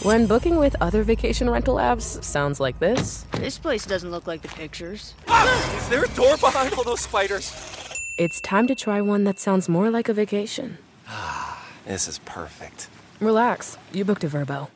When booking with other vacation rental apps sounds like this, This place doesn't look like the pictures. Is there a door behind all those spiders? it's time to try one that sounds more like a vacation. Ah, this is perfect. Relax, you booked a Vrbo.